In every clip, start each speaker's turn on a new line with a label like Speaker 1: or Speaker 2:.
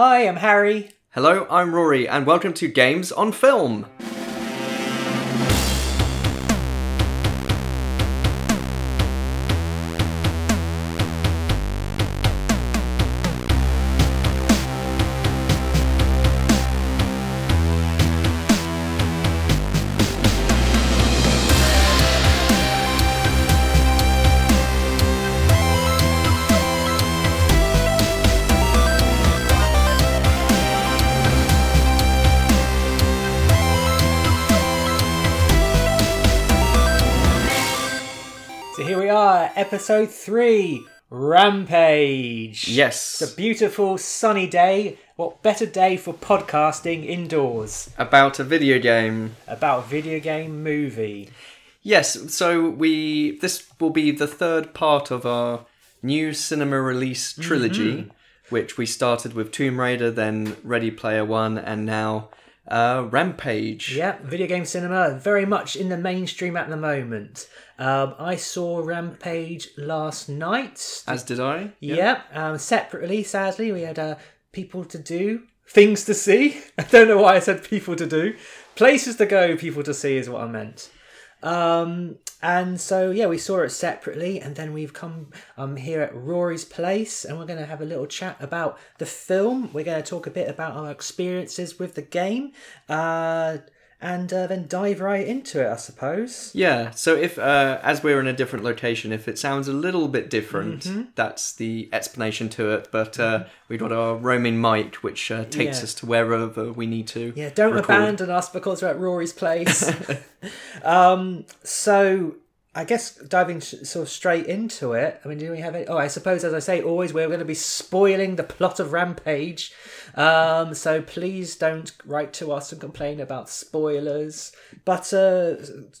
Speaker 1: Hi, I'm Harry.
Speaker 2: Hello, I'm Rory, and welcome to Games on Film.
Speaker 1: Episode three Rampage.
Speaker 2: Yes,
Speaker 1: It's a beautiful sunny day. What better day for podcasting indoors
Speaker 2: about a video game.
Speaker 1: about a video game movie?
Speaker 2: Yes, so we this will be the third part of our new cinema release trilogy, mm-hmm. which we started with Tomb Raider, then Ready Player One, and now uh, Rampage.
Speaker 1: Yeah, video game cinema very much in the mainstream at the moment. Um, I saw Rampage last night.
Speaker 2: As did I.
Speaker 1: Yeah, um, separately, sadly, we had uh, people to do, things to see. I don't know why I said people to do. Places to go, people to see is what I meant. Um, and so, yeah, we saw it separately, and then we've come um, here at Rory's place, and we're going to have a little chat about the film. We're going to talk a bit about our experiences with the game, uh, and uh, then dive right into it, I suppose.
Speaker 2: Yeah, so if, uh, as we're in a different location, if it sounds a little bit different,
Speaker 1: Mm-hmm.
Speaker 2: that's the explanation to it. But uh, we've got our roaming mic, which uh, takes
Speaker 1: Yeah.
Speaker 2: us to wherever we need to.
Speaker 1: Yeah, don't
Speaker 2: record.
Speaker 1: abandon us because we're at Rory's place. um, so I guess diving sort of straight into it. I mean, do we have it? Oh, I suppose, as I say, always we're going to be spoiling the plot of Rampage. Um, so please don't write to us and complain about spoilers. But uh,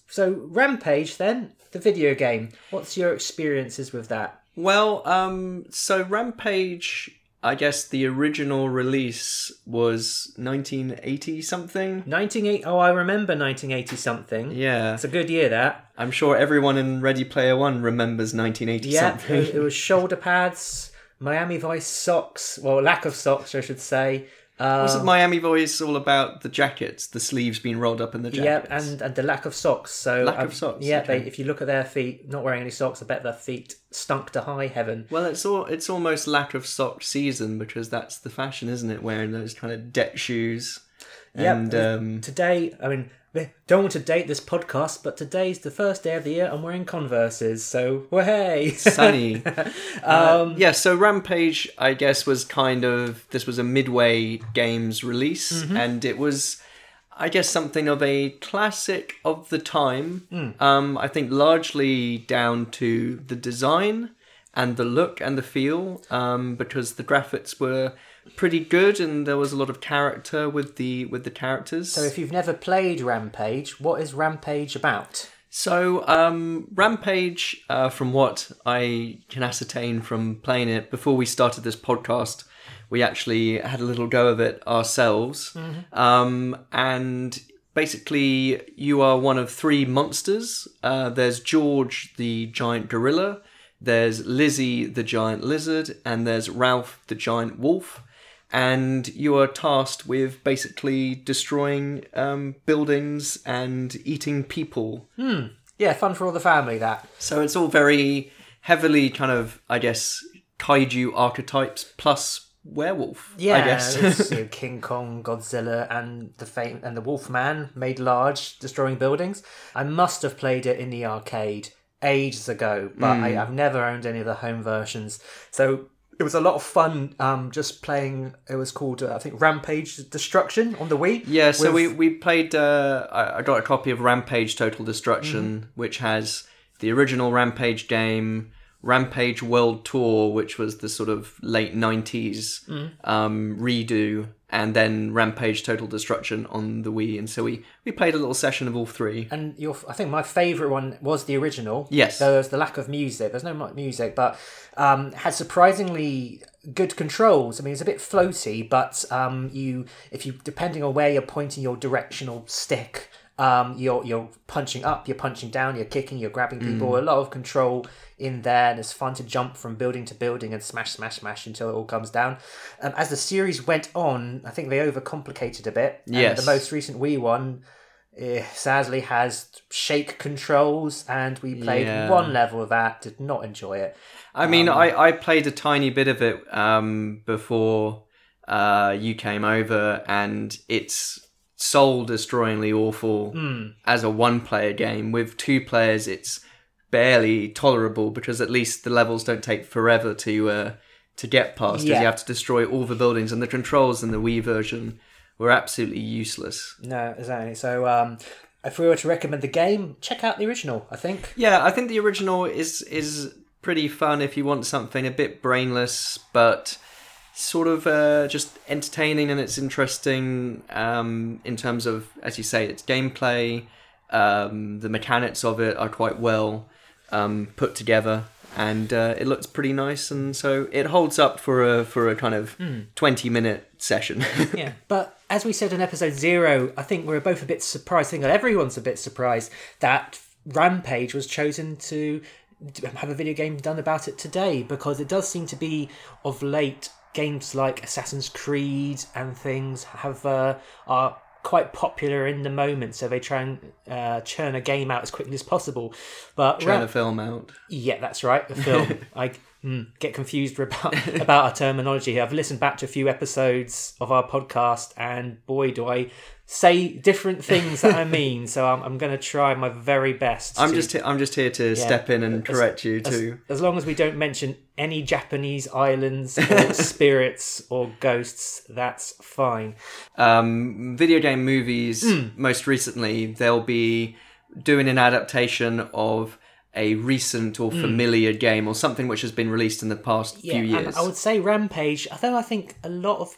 Speaker 1: so Rampage, then the video game. What's your experiences with that?
Speaker 2: Well, um, so Rampage, I guess the original release was 1980 something.
Speaker 1: 1980. Oh, I remember 1980 something.
Speaker 2: Yeah,
Speaker 1: It's a good year that.
Speaker 2: I'm sure everyone in Ready Player One remembers 1980
Speaker 1: Yeah,
Speaker 2: something.
Speaker 1: it, it was shoulder pads, Miami Vice socks, well, lack of socks, I should say.
Speaker 2: Wasn't Miami Vice all about the jackets, the sleeves being rolled up in the jackets?
Speaker 1: yeah, and, and the lack of socks. So
Speaker 2: Lack
Speaker 1: um,
Speaker 2: of socks,
Speaker 1: Yeah,
Speaker 2: okay.
Speaker 1: they, if you look at their feet, not wearing any socks, I bet their feet stunk to high heaven.
Speaker 2: Well, it's all it's almost lack of sock season because that's the fashion, isn't it? Wearing those kind of deck shoes.
Speaker 1: Yep.
Speaker 2: And um,
Speaker 1: Today, I mean, don't want to date this podcast, but today's the first day of the year. I'm wearing Converses, so hey,
Speaker 2: sunny.
Speaker 1: um,
Speaker 2: yeah, so Rampage, I guess, was kind of this was a midway games release,
Speaker 1: Mm-hmm.
Speaker 2: and it was, I guess, something of a classic of the time.
Speaker 1: Mm.
Speaker 2: Um, I think largely down to the design and the look and the feel, um, because the graphics were pretty good and there was a lot of character with the with the characters.
Speaker 1: So if you've never played Rampage, what is Rampage about?
Speaker 2: So, um, Rampage, uh, from what I can ascertain from playing it before we started this podcast, we actually had a little go of it ourselves. Um, and basically, you are one of three monsters. Uh, there's George, the giant gorilla, there's Lizzie, the giant lizard, and there's Ralph, the giant wolf. And you are tasked with basically destroying um, buildings and eating people.
Speaker 1: Yeah, fun for all the family. That
Speaker 2: So it's all very heavily kind of, I guess, kaiju archetypes plus werewolf.
Speaker 1: Yeah,
Speaker 2: I guess.
Speaker 1: you know, King Kong, Godzilla, and the fame and the Wolfman made large, destroying buildings. I must have played it in the arcade ages ago, but
Speaker 2: Hmm.
Speaker 1: I, I've never owned any of the home versions. So it was a lot of fun. Um, just playing. It was called uh, I think Rampage Destruction on the Wii.
Speaker 2: yeah, so
Speaker 1: with-
Speaker 2: we, we played, uh, I, I got a copy of Rampage Total Destruction, which has the original Rampage game, Rampage World Tour, which was the sort of late 90s um, redo, and then Rampage Total Destruction on the Wii. And so we, we played a little session of all three.
Speaker 1: And your, I think my favourite one was the original.
Speaker 2: Yes.
Speaker 1: There was the lack of music. There's no music, but um, had surprisingly good controls. I mean, it's a bit floaty, but um, you, if you depending on where you're pointing your directional stick, Um, you're you're punching up, you're punching down, you're kicking, you're grabbing people.
Speaker 2: Mm.
Speaker 1: A lot of control in there, and it's fun to jump from building to building and smash, smash, smash until it all comes down. Um, as the series went on, I think they overcomplicated a bit. And
Speaker 2: Yes.
Speaker 1: the most recent Wii one. eh, sadly has shake controls and we played
Speaker 2: Yeah.
Speaker 1: one level of that did not enjoy it
Speaker 2: I mean, I, I played a tiny bit of it um, before uh, you came over, and it's soul destroyingly awful as a one player game. With two players, it's barely tolerable because at least the levels don't take forever to uh, to get past.
Speaker 1: Yeah.
Speaker 2: you have to destroy all the buildings, and the controls in the Wii version were absolutely useless.
Speaker 1: No, exactly. So, um, if we were to recommend the game, check out the original. I think.
Speaker 2: Yeah, I think the original is is pretty fun if you want something a bit brainless but sort of uh, just entertaining and it's interesting um, in terms of, as you say, its gameplay. Um, the mechanics of it are quite well um, put together, and uh, it looks pretty nice. And so it holds up for a for a kind of twenty minute session.
Speaker 1: Yeah. But as we said in episode zero, I think we're both a bit surprised. I think everyone's a bit surprised that Rampage was chosen to have a video game done about it today because it does seem to be of late games like Assassin's Creed and things have uh, are quite popular in the moment, so they try and uh, churn a game out as quickly as possible. But
Speaker 2: Trying
Speaker 1: Ram-
Speaker 2: to film out.
Speaker 1: Yeah, that's right. The film. I mm, get confused about about our terminology. I've listened back to a few episodes of our podcast, and boy, do I say different things that I mean. So I'm, I'm going to try my very best.
Speaker 2: I'm
Speaker 1: to-
Speaker 2: just he- I'm just here to step in and correct you too.
Speaker 1: as long as we don't mention any Japanese islands or spirits or ghosts, that's fine.
Speaker 2: um, video game movies
Speaker 1: Hmm.
Speaker 2: most recently they'll be doing an adaptation of a recent or familiar game or something which has been released in the past
Speaker 1: Hmm. Yeah,
Speaker 2: few years
Speaker 1: I would say Rampage. Although I think a lot of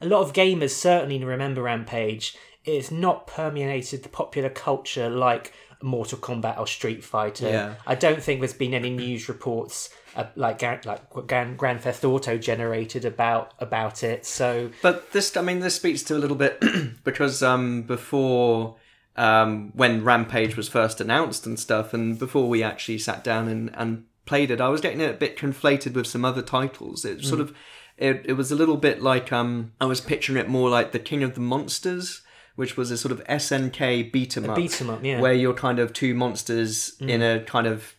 Speaker 1: a lot of gamers certainly remember Rampage. It's not permeated the popular culture like Mortal Kombat or Street Fighter.
Speaker 2: Yeah.
Speaker 1: I don't think there's been any news reports uh, like like Grand, Grand Theft Auto generated about about it. So
Speaker 2: but this i mean this speaks to a little bit because um, before um, when rampage was first announced and stuff and before we actually sat down and, and played it i was getting it a bit conflated with some other titles. It sort of it, it was a little bit like um, i was picturing it more like the king of the monsters which was a sort of snk beat 'em up
Speaker 1: beat 'em up, yeah.
Speaker 2: where you're kind of two monsters in a kind of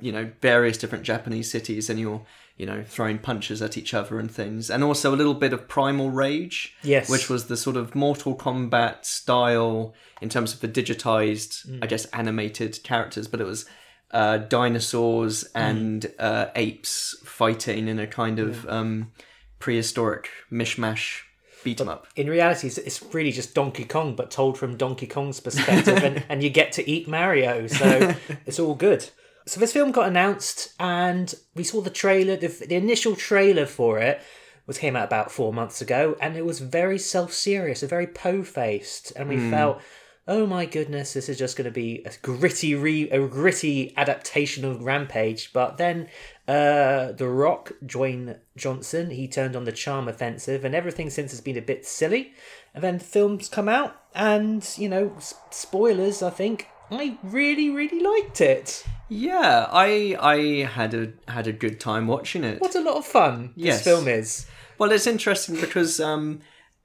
Speaker 2: you know various different Japanese cities, and you're you know throwing punches at each other and things, and also a little bit of Primal Rage,
Speaker 1: Yes.
Speaker 2: which was the sort of Mortal Kombat style in terms of the digitized,
Speaker 1: Mm.
Speaker 2: I guess, animated characters, but it was. Uh, dinosaurs
Speaker 1: Mm.
Speaker 2: and uh, apes fighting in a kind of um, prehistoric mishmash beat beat 'em up.
Speaker 1: in reality, it's, it's really just Donkey Kong, but told from Donkey Kong's perspective, and, and you get to eat Mario, so it's all good. So this film got announced, and we saw the trailer. The, the initial trailer for it was came out about four months ago, and it was very self serious, and very po faced, and we felt. Oh my goodness! This is just going to be a gritty, re- a gritty adaptation of Rampage. But then, uh, The Rock, Dwayne Johnson, he turned on the charm offensive, and everything since has been a bit silly. And then the films come out, and you know, spoilers. I think I really, really liked it.
Speaker 2: Yeah, I I had a had a good time watching it.
Speaker 1: What a lot of fun
Speaker 2: Yes.
Speaker 1: this film is.
Speaker 2: Well, it's interesting because, um,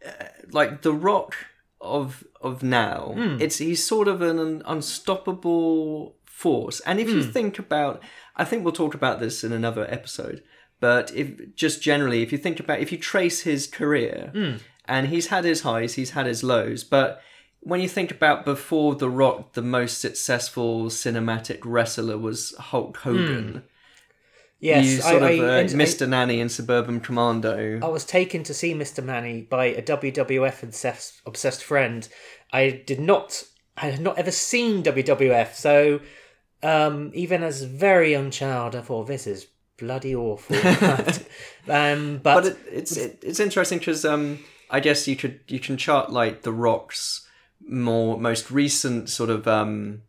Speaker 2: uh, like the Rock of of now, it's he's sort of an unstoppable force. And if you think about, I think we'll talk about this in another episode. But if just generally, if you think about, if you trace his career, and he's had his highs, he's had his lows, but when you think about before The Rock, the most successful cinematic wrestler was Hulk Hogan.
Speaker 1: Yes,
Speaker 2: you sort
Speaker 1: I,
Speaker 2: of
Speaker 1: I,
Speaker 2: uh,
Speaker 1: I-
Speaker 2: Mr. Nanny and Suburban Commando.
Speaker 1: I was taken to see Mr. Nanny by a WWF obsessed, obsessed friend. I did not, I had not ever seen WWF, so um, even as a very young child, I thought this is bloody awful. um, but,
Speaker 2: but it, it's it, it's interesting because um, I guess you could you can chart like the Rock's more most recent sort of um,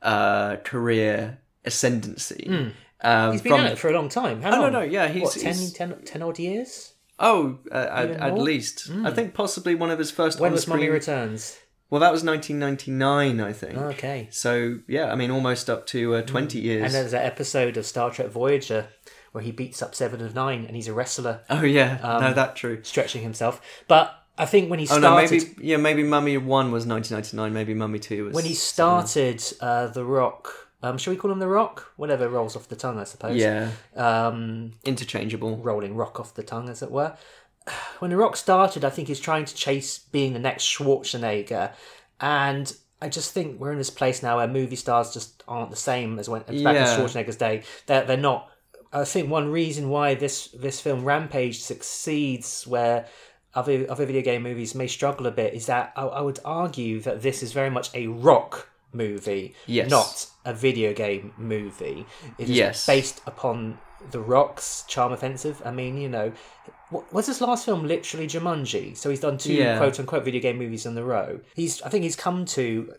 Speaker 2: uh, career ascendancy. Um,
Speaker 1: Hmm. he's been
Speaker 2: from
Speaker 1: at it for a long time. How
Speaker 2: oh no
Speaker 1: long?
Speaker 2: no yeah he's,
Speaker 1: what, 10,
Speaker 2: he's
Speaker 1: 10, 10 odd years?
Speaker 2: oh uh, at, at?
Speaker 1: Hmm.
Speaker 2: least I think possibly one of his first
Speaker 1: When was Mummy Returns?
Speaker 2: Well, that was 1999, I think.
Speaker 1: Okay.
Speaker 2: So yeah, I mean, almost up to uh, 20 years.
Speaker 1: Mm. And there's that episode of Star Trek Voyager where he beats up Seven of Nine and he's a wrestler
Speaker 2: oh yeah, no, that true.
Speaker 1: stretching himself. But I think when he started, Oh
Speaker 2: no, maybe yeah, maybe Mummy One was 1999. Maybe Mummy Two was
Speaker 1: when he started uh, The Rock, um, shall we call him The Rock? Whatever rolls off the tongue, I suppose.
Speaker 2: yeah
Speaker 1: Um,
Speaker 2: interchangeable.
Speaker 1: rolling rock off the tongue, as it were. When The Rock started, I think he's trying to chase being the next Schwarzenegger, and I just think we're in this place now where movie stars just aren't the same as when as back in Schwarzenegger's day. They're they're not. I think one reason why this this film Rampage succeeds, where other other video game movies may struggle a bit, is that I, I would argue that this is very much a rock movie,
Speaker 2: Yes.
Speaker 1: not a video game movie. It is
Speaker 2: Yes.
Speaker 1: based upon the Rock's Charm Offensive. I mean, you know, wa- was his last film literally Jumanji? So he's done two
Speaker 2: Yeah.
Speaker 1: quote unquote video game movies in a row. He's, I think, he's come to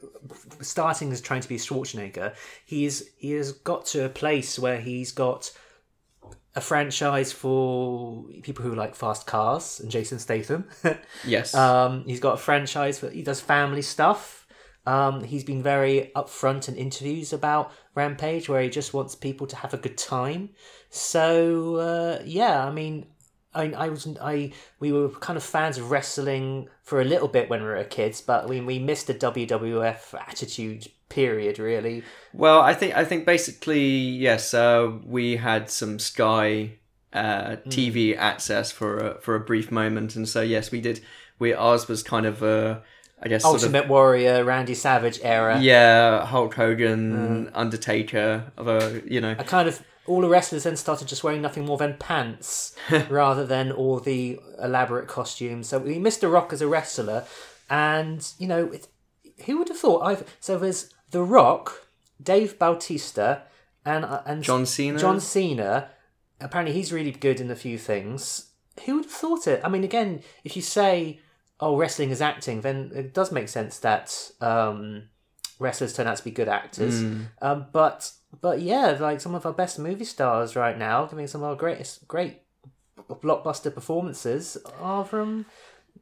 Speaker 1: starting as trying to be Schwarzenegger. He's he has got to a place where he's got a franchise for people who like fast cars and Jason Statham.
Speaker 2: Yes.
Speaker 1: Um, he's got a franchise for he does family stuff. Um, he's been very upfront in interviews about Rampage, where he just wants people to have a good time. So uh, yeah, I mean, I I was I we were kind of fans of wrestling for a little bit when we were kids, but we we missed the WWF attitude period really.
Speaker 2: Well, I think I think basically yes. Uh, we had some Sky uh. TV access for a, for a brief moment, and so yes, we did. We ours was kind of a, I guess sort of
Speaker 1: Ultimate Warrior, Randy Savage era.
Speaker 2: yeah, Hulk Hogan,
Speaker 1: Hmm.
Speaker 2: Undertaker of a you know
Speaker 1: a kind of all the wrestlers then started just wearing nothing more than pants rather than all the elaborate costumes. So we missed The Rock as a wrestler, and you know, it, who would have thought? I've so there's The Rock, Dave Bautista, and uh, and
Speaker 2: John Cena.
Speaker 1: John Cena. Apparently, he's really good in a few things. Who would have thought it? I mean, again, if you say, "Oh, wrestling is acting," then it does make sense that um, wrestlers turn out to be good actors. Um, but but yeah, like some of our best movie stars right now, giving some of our greatest great blockbuster performances are from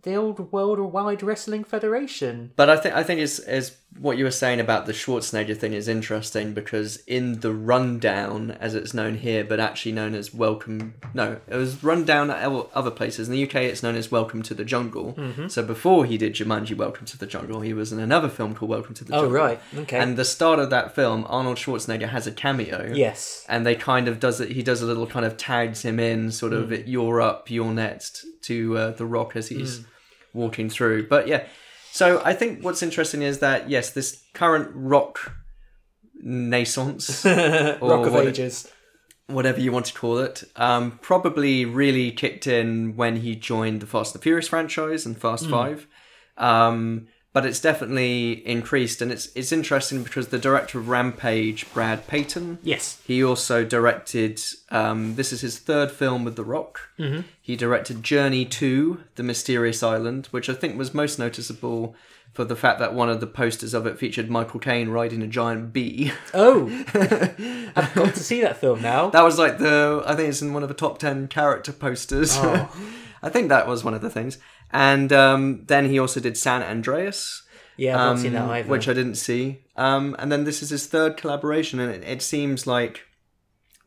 Speaker 1: the old Worldwide Wrestling Federation.
Speaker 2: But I think I think is is what you were saying about the Schwarzenegger thing is interesting because in the rundown, as it's known here, but actually known as Welcome. No, it was rundown at other places in the UK. It's known as Welcome to the Jungle.
Speaker 1: Mm-hmm.
Speaker 2: So before he did Jumanji, Welcome to the Jungle, he was in another film called Welcome to the
Speaker 1: Oh
Speaker 2: Jungle.
Speaker 1: right, okay.
Speaker 2: And the start of that film, Arnold Schwarzenegger has a cameo.
Speaker 1: yes,
Speaker 2: And they kind of does it. He does a little kind of tags him in, sort of
Speaker 1: Mm.
Speaker 2: "You're up, you're next" to uh, the Rock as he's walking through. But yeah, so I think what's interesting is that yes, this current Rock naissance,
Speaker 1: Rock of
Speaker 2: what-
Speaker 1: Ages.
Speaker 2: whatever you want to call it, um, probably really kicked in when he joined the Fast and the Furious franchise and Fast Five. Um, but it's definitely increased, and it's it's interesting because the director of Rampage, Brad Peyton,
Speaker 1: Yes.
Speaker 2: he also directed. Um, this is his third film with The Rock. Mm-hmm. He directed Journey to the Mysterious Island, which I think was most noticeable for the fact that one of the posters of it featured Michael Caine riding a giant bee.
Speaker 1: Oh, I've got to see that film now.
Speaker 2: that was like the. I think it's in one of the top ten character posters.
Speaker 1: Oh.
Speaker 2: I think that was one of the things. And um, then he also did San Andreas.
Speaker 1: Yeah, I've not seen that
Speaker 2: um,
Speaker 1: either.
Speaker 2: which I didn't see. Um, and then this is his third collaboration, and it, it seems like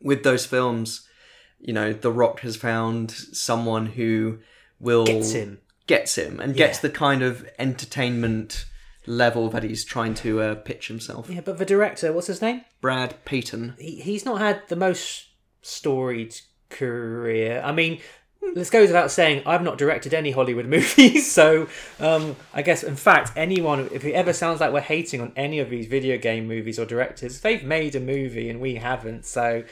Speaker 2: with those films, you know, The Rock has found someone who will
Speaker 1: Gets him.
Speaker 2: gets him, and gets the kind of entertainment level that he's trying to uh, pitch himself.
Speaker 1: Yeah, but the director, what's his name?
Speaker 2: Brad Peyton.
Speaker 1: He, he's not had the most storied career. I mean, this goes without saying, I've not directed any Hollywood movies, so um, I guess, in fact, anyone, if it ever sounds like we're hating on any of these video game movies or directors, they've made a movie and we haven't, so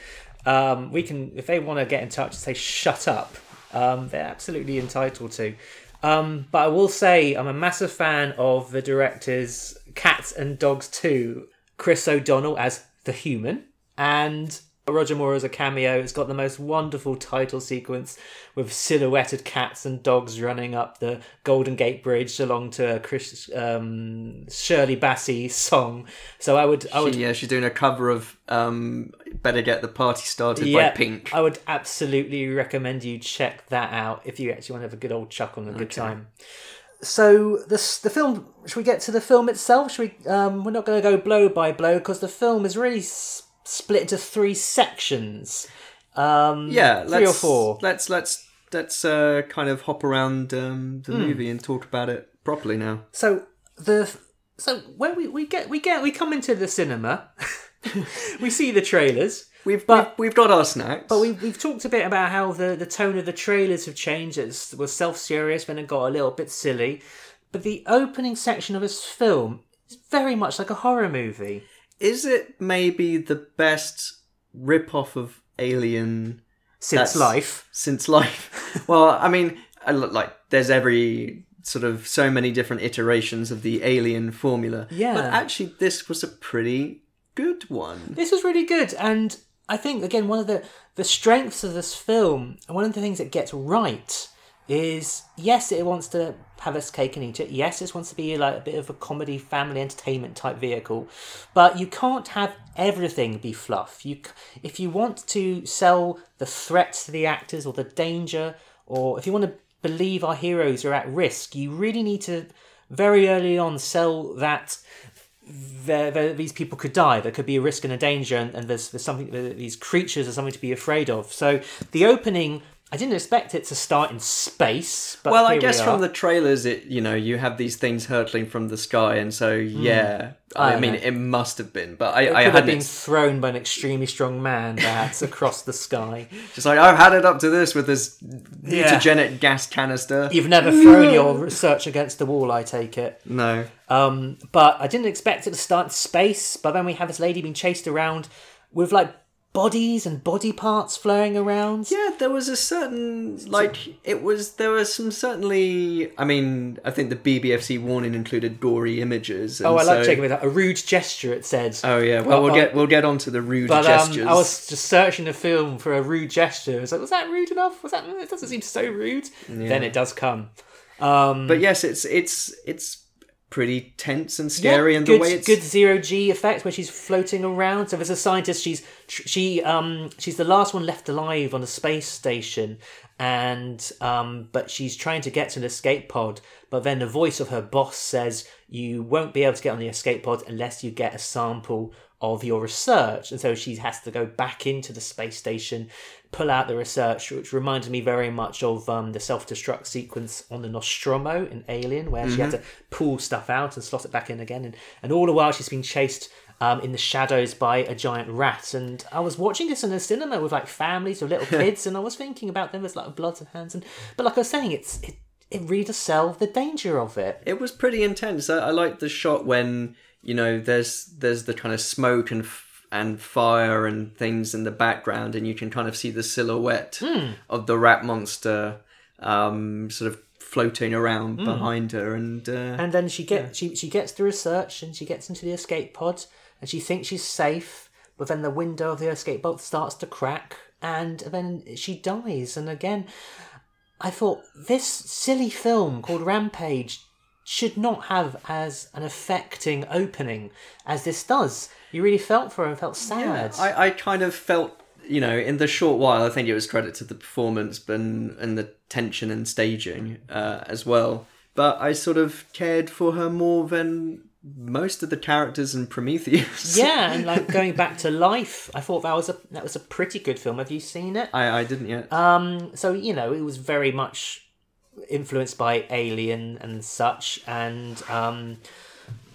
Speaker 1: um, we can, if they want to get in touch and say, shut up, um, they're absolutely entitled to. Um, but I will say, I'm a massive fan of the directors Cats and Dogs 2, Chris O'Donnell as the human, and Roger Moore as a cameo. It's got the most wonderful title sequence with silhouetted cats and dogs running up the Golden Gate Bridge along to a Chris, um, Shirley Bassey song. So I would, I would,
Speaker 2: She, yeah, she's doing a cover of um, "Better Get the Party Started"
Speaker 1: yeah,
Speaker 2: by Pink.
Speaker 1: I would absolutely recommend you check that out if you actually want to have a good old chuckle and a good time. so the the film. Should we get to the film itself? Should we? Um, we're not going to go blow by blow because the film is really split into three sections. Um,
Speaker 2: Yeah,
Speaker 1: three or
Speaker 2: let's,
Speaker 1: four.
Speaker 2: Let's let's let's uh, kind of hop around um, the movie and talk about it properly now.
Speaker 1: So the so when we, we get we get we come into the cinema, we see the trailers.
Speaker 2: We've
Speaker 1: But-
Speaker 2: we've, we've got our snacks.
Speaker 1: But we've, we've talked a bit about how the, the tone of the trailers have changed. It was self serious, then it got a little bit silly. But the opening section of this film is very much like a horror movie.
Speaker 2: Is it maybe the best rip off of Alien
Speaker 1: Since life.
Speaker 2: since life? well, I mean, like there's every sort of so many different iterations of the Alien formula.
Speaker 1: Yeah.
Speaker 2: but actually, this was a pretty good one.
Speaker 1: This was really good, and I think again one of the the strengths of this film, and one of the things it gets right, is yes, it wants to have its cake and eat it. Yes, it wants to be like a bit of a comedy, family entertainment type vehicle, but you can't have everything be fluff. You, if you want to sell the threats to the actors or the danger, or if you want to believe our heroes are at risk, you really need to very early on sell that there, there, these people could die. There could be a risk and a danger, and, and there's, there's something. These creatures are something to be afraid of. So the opening, I didn't expect it to start in space. But
Speaker 2: Well, I guess
Speaker 1: we
Speaker 2: from the trailers, it you know you have these things hurtling from the sky, and so yeah, I.
Speaker 1: I
Speaker 2: mean
Speaker 1: know.
Speaker 2: it must have been, but I,
Speaker 1: it
Speaker 2: I
Speaker 1: could have
Speaker 2: hadn't
Speaker 1: been
Speaker 2: ex-
Speaker 1: thrown by an extremely strong man, perhaps across the sky.
Speaker 2: just like I've had it up to this with this
Speaker 1: Yeah.
Speaker 2: mutagenic gas canister.
Speaker 1: You've never thrown your research against the wall, I take it.
Speaker 2: No,
Speaker 1: Um, but I didn't expect it to start in space. But then we have this lady being chased around with like bodies and body parts flowing around.
Speaker 2: yeah, there was a certain like it was there was some certainly. I mean, I think the BBFC warning included gory images. And
Speaker 1: Oh, I like
Speaker 2: so-
Speaker 1: checking with that. A rude gesture, it said.
Speaker 2: Oh yeah, well we'll
Speaker 1: But-
Speaker 2: get we'll get onto the rude
Speaker 1: But um,
Speaker 2: gestures.
Speaker 1: I was just searching the film for a rude gesture. I was like, was that rude enough? Was that? It doesn't seem so rude. Then it does come. Um,
Speaker 2: But yes, it's it's it's pretty tense and scary,
Speaker 1: yeah,
Speaker 2: and
Speaker 1: good,
Speaker 2: the way it's
Speaker 1: good zero G effect where she's floating around. So as a scientist, she's she um she's the last one left alive on the space station, and um but she's trying to get to an escape pod. But then the voice of her boss says you won't be able to get on the escape pod unless you get a sample of your research, and so she has to go back into the space station, pull out the research, which reminded me very much of um, the self-destruct sequence on the Nostromo in Alien, where she had to pull stuff out and slot it back in again, and, and all the while she's been chased um, in the shadows by a giant rat. And I was watching this in a cinema with like families with little kids, and I was thinking about them as like bloods and hands, and but like I was saying, it's it, it really does sell the danger of it.
Speaker 2: it was pretty intense. I, I like the shot when you know there's there's the kind of smoke and and fire and things in the background, and you can kind of see the silhouette of the rat monster um, sort of floating around behind her. And, uh,
Speaker 1: And then she get she she gets the research and she gets into the escape pod and she thinks she's safe, but then the window of the escape pod starts to crack and then she dies. And again, I thought this silly film called Rampage should not have as an affecting opening as this does. You really felt for her and felt sad.
Speaker 2: I, I kind of felt, you know, in the short while, I think it was credit to the performance and, and the tension and staging uh, as well. But I sort of cared for her more than most of the characters in Prometheus.
Speaker 1: yeah, and like going back to life, I thought that was a that was a pretty good film. Have you seen it?
Speaker 2: I, I didn't yet.
Speaker 1: Um, so you know, it was very much influenced by Alien and such, and um,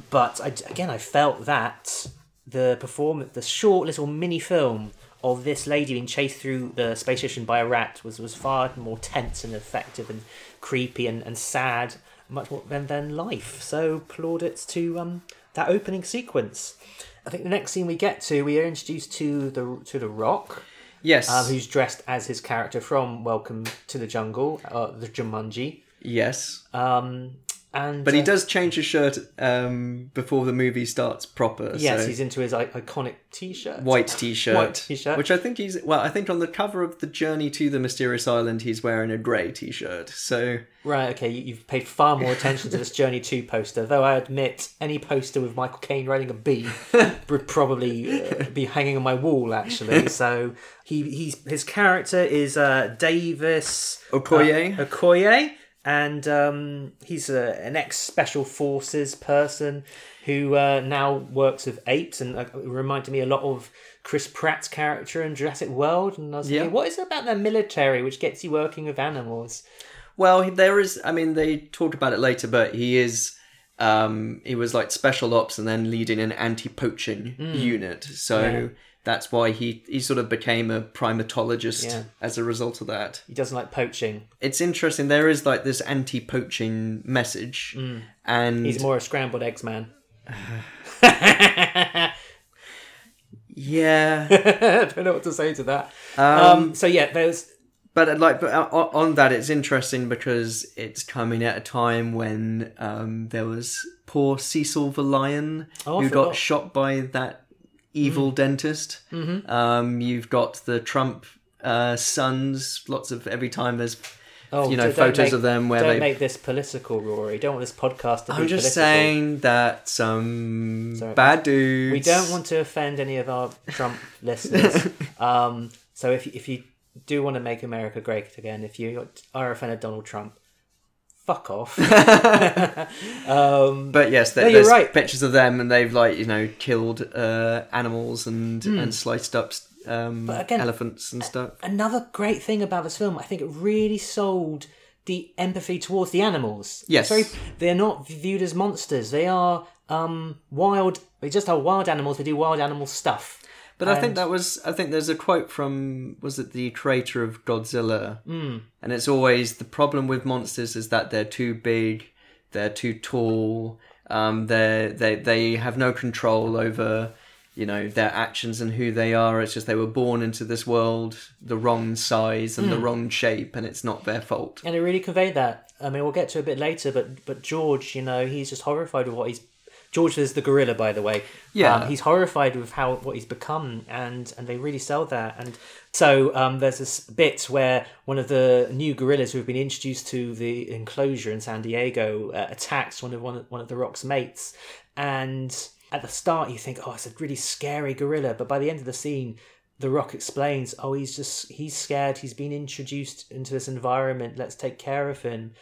Speaker 1: but I, again, I felt that the perform the short little mini film of this lady being chased through the space station by a rat was was far more tense and effective and creepy and, and sad, much more than than life. So plaudits to um that opening sequence. I think the next scene we get to, we are introduced to the to the Rock
Speaker 2: yes.
Speaker 1: um, who's dressed as his character from Welcome to the Jungle, uh, the Jumanji.
Speaker 2: yes.
Speaker 1: Um, and
Speaker 2: But he
Speaker 1: uh,
Speaker 2: does change his shirt um, before the movie starts proper.
Speaker 1: Yes,
Speaker 2: so
Speaker 1: he's into his I- iconic T-shirt.
Speaker 2: white t-shirt,
Speaker 1: White t-shirt.
Speaker 2: which I think he's well. I think on the cover of the Journey to the Mysterious Island, he's wearing a grey t-shirt. So
Speaker 1: Right. Okay. You, you've paid far more attention to this Journey Two poster, though. I admit any poster with Michael Caine riding a bee would probably uh, be hanging on my wall. Actually, so he he's his character is uh, Davis
Speaker 2: Okoye.
Speaker 1: uh, Okoye, and um, he's a, an ex special forces person who uh, now works with apes, and uh, it reminded me a lot of Chris Pratt's character in Jurassic World. And I was
Speaker 2: Yeah.
Speaker 1: thinking, what is it about the military which gets you working with animals?
Speaker 2: Well, there is. I mean, they talked about it later, but he is. Um, he was like special ops and then leading an anti-poaching unit. So.
Speaker 1: Yeah.
Speaker 2: That's why he he sort of became a primatologist
Speaker 1: Yeah.
Speaker 2: as a result of that.
Speaker 1: He doesn't like poaching.
Speaker 2: It's interesting. There is like this anti-poaching message, and
Speaker 1: Hmm. He's more a scrambled eggs man.
Speaker 2: yeah.
Speaker 1: I don't know what to say to that. Um, so yeah, there's
Speaker 2: But uh, like, but uh, on on that, it's interesting because it's coming at a time when um, there was poor Cecil the lion
Speaker 1: Oh,
Speaker 2: who got shot by that evil dentist. Mm-hmm. Um, you've got the Trump uh, sons. Lots of every time there's
Speaker 1: oh,
Speaker 2: you know photos
Speaker 1: make-
Speaker 2: of them where
Speaker 1: don't
Speaker 2: they.
Speaker 1: make this political, Rory. Don't want this podcast to be
Speaker 2: I'm just
Speaker 1: political.
Speaker 2: saying that some
Speaker 1: Sorry.
Speaker 2: bad dudes.
Speaker 1: We don't want to offend any of our Trump listeners. Um, so if if you do want to make America great again, if you are a fan of Donald Trump, fuck off. um,
Speaker 2: But yes, there,
Speaker 1: No,
Speaker 2: there's
Speaker 1: right.
Speaker 2: pictures of them, and they've like you know killed uh, animals and
Speaker 1: Hmm.
Speaker 2: and sliced up um,
Speaker 1: again-
Speaker 2: elephants and stuff.
Speaker 1: another great thing about this film, I think it really sold the empathy towards the animals.
Speaker 2: Yes.
Speaker 1: Very, they're not viewed as monsters. They are um, wild. They just are wild animals. They do wild animal stuff.
Speaker 2: But I think that was I think there's a quote from was it the creator of Godzilla,
Speaker 1: Hmm.
Speaker 2: and it's always the problem with monsters is that they're too big, they're too tall, um, they they they have no control over you know their actions and who they are. It's just they were born into this world the wrong size and the
Speaker 1: Hmm.
Speaker 2: wrong shape, and it's not their fault.
Speaker 1: and it really conveyed that. I mean, we'll get to a bit later, but but George, you know, he's just horrified with what he's. George is the gorilla, by the way.
Speaker 2: Yeah.
Speaker 1: um, he's horrified with how what he's become, and and they really sell that. And so um, there's this bit where one of the new gorillas who have been introduced to the enclosure in San Diego uh, attacks one of one one of the Rock's mates, and at the start you think, oh, it's a really scary gorilla, but by the end of the scene, the Rock explains, oh, he's just he's scared. He's been introduced into this environment. Let's take care of him.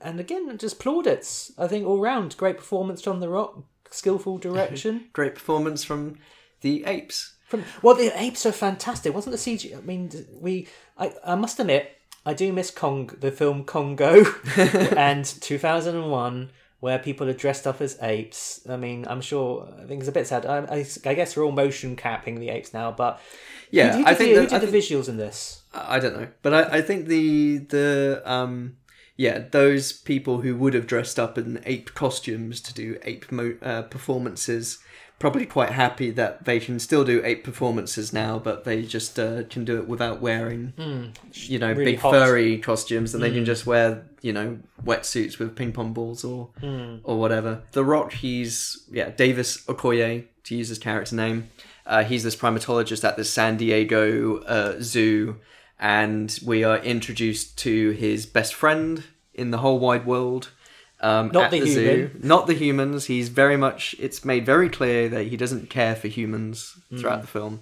Speaker 1: And again, just plaudits. I think all round, great performance from the Rock, skillful direction.
Speaker 2: Great performance from the apes.
Speaker 1: From well, the apes are fantastic. Wasn't the CG? I mean, we. I, I must admit, I do miss Kong, the film Congo, and two thousand and one, where people are dressed up as apes. I mean, I'm sure. I think it's a bit sad. I, I, I guess we're all motion capping the apes now, but
Speaker 2: Yeah,
Speaker 1: who, who
Speaker 2: I think
Speaker 1: the, who did
Speaker 2: I
Speaker 1: the
Speaker 2: think-
Speaker 1: visuals in this?
Speaker 2: I don't know, but I, I think the the um yeah those people who would have dressed up in ape costumes to do ape mo- uh, performances probably quite happy that they can still do ape performances now, but they just uh, can do it without wearing you know
Speaker 1: Hmm. Really
Speaker 2: big
Speaker 1: hot. Hmm.
Speaker 2: furry costumes, and they can just wear you know wetsuits with ping pong balls or
Speaker 1: Hmm.
Speaker 2: or whatever. The Rock, he's yeah Davis Okoye to use his character name. Uh, he's this primatologist at the San Diego uh, Zoo, and we are introduced to his best friend in the whole wide world. Um,
Speaker 1: Not
Speaker 2: at
Speaker 1: the
Speaker 2: zoo. not the humans. He's very much. It's made very clear that he doesn't care for humans throughout the film.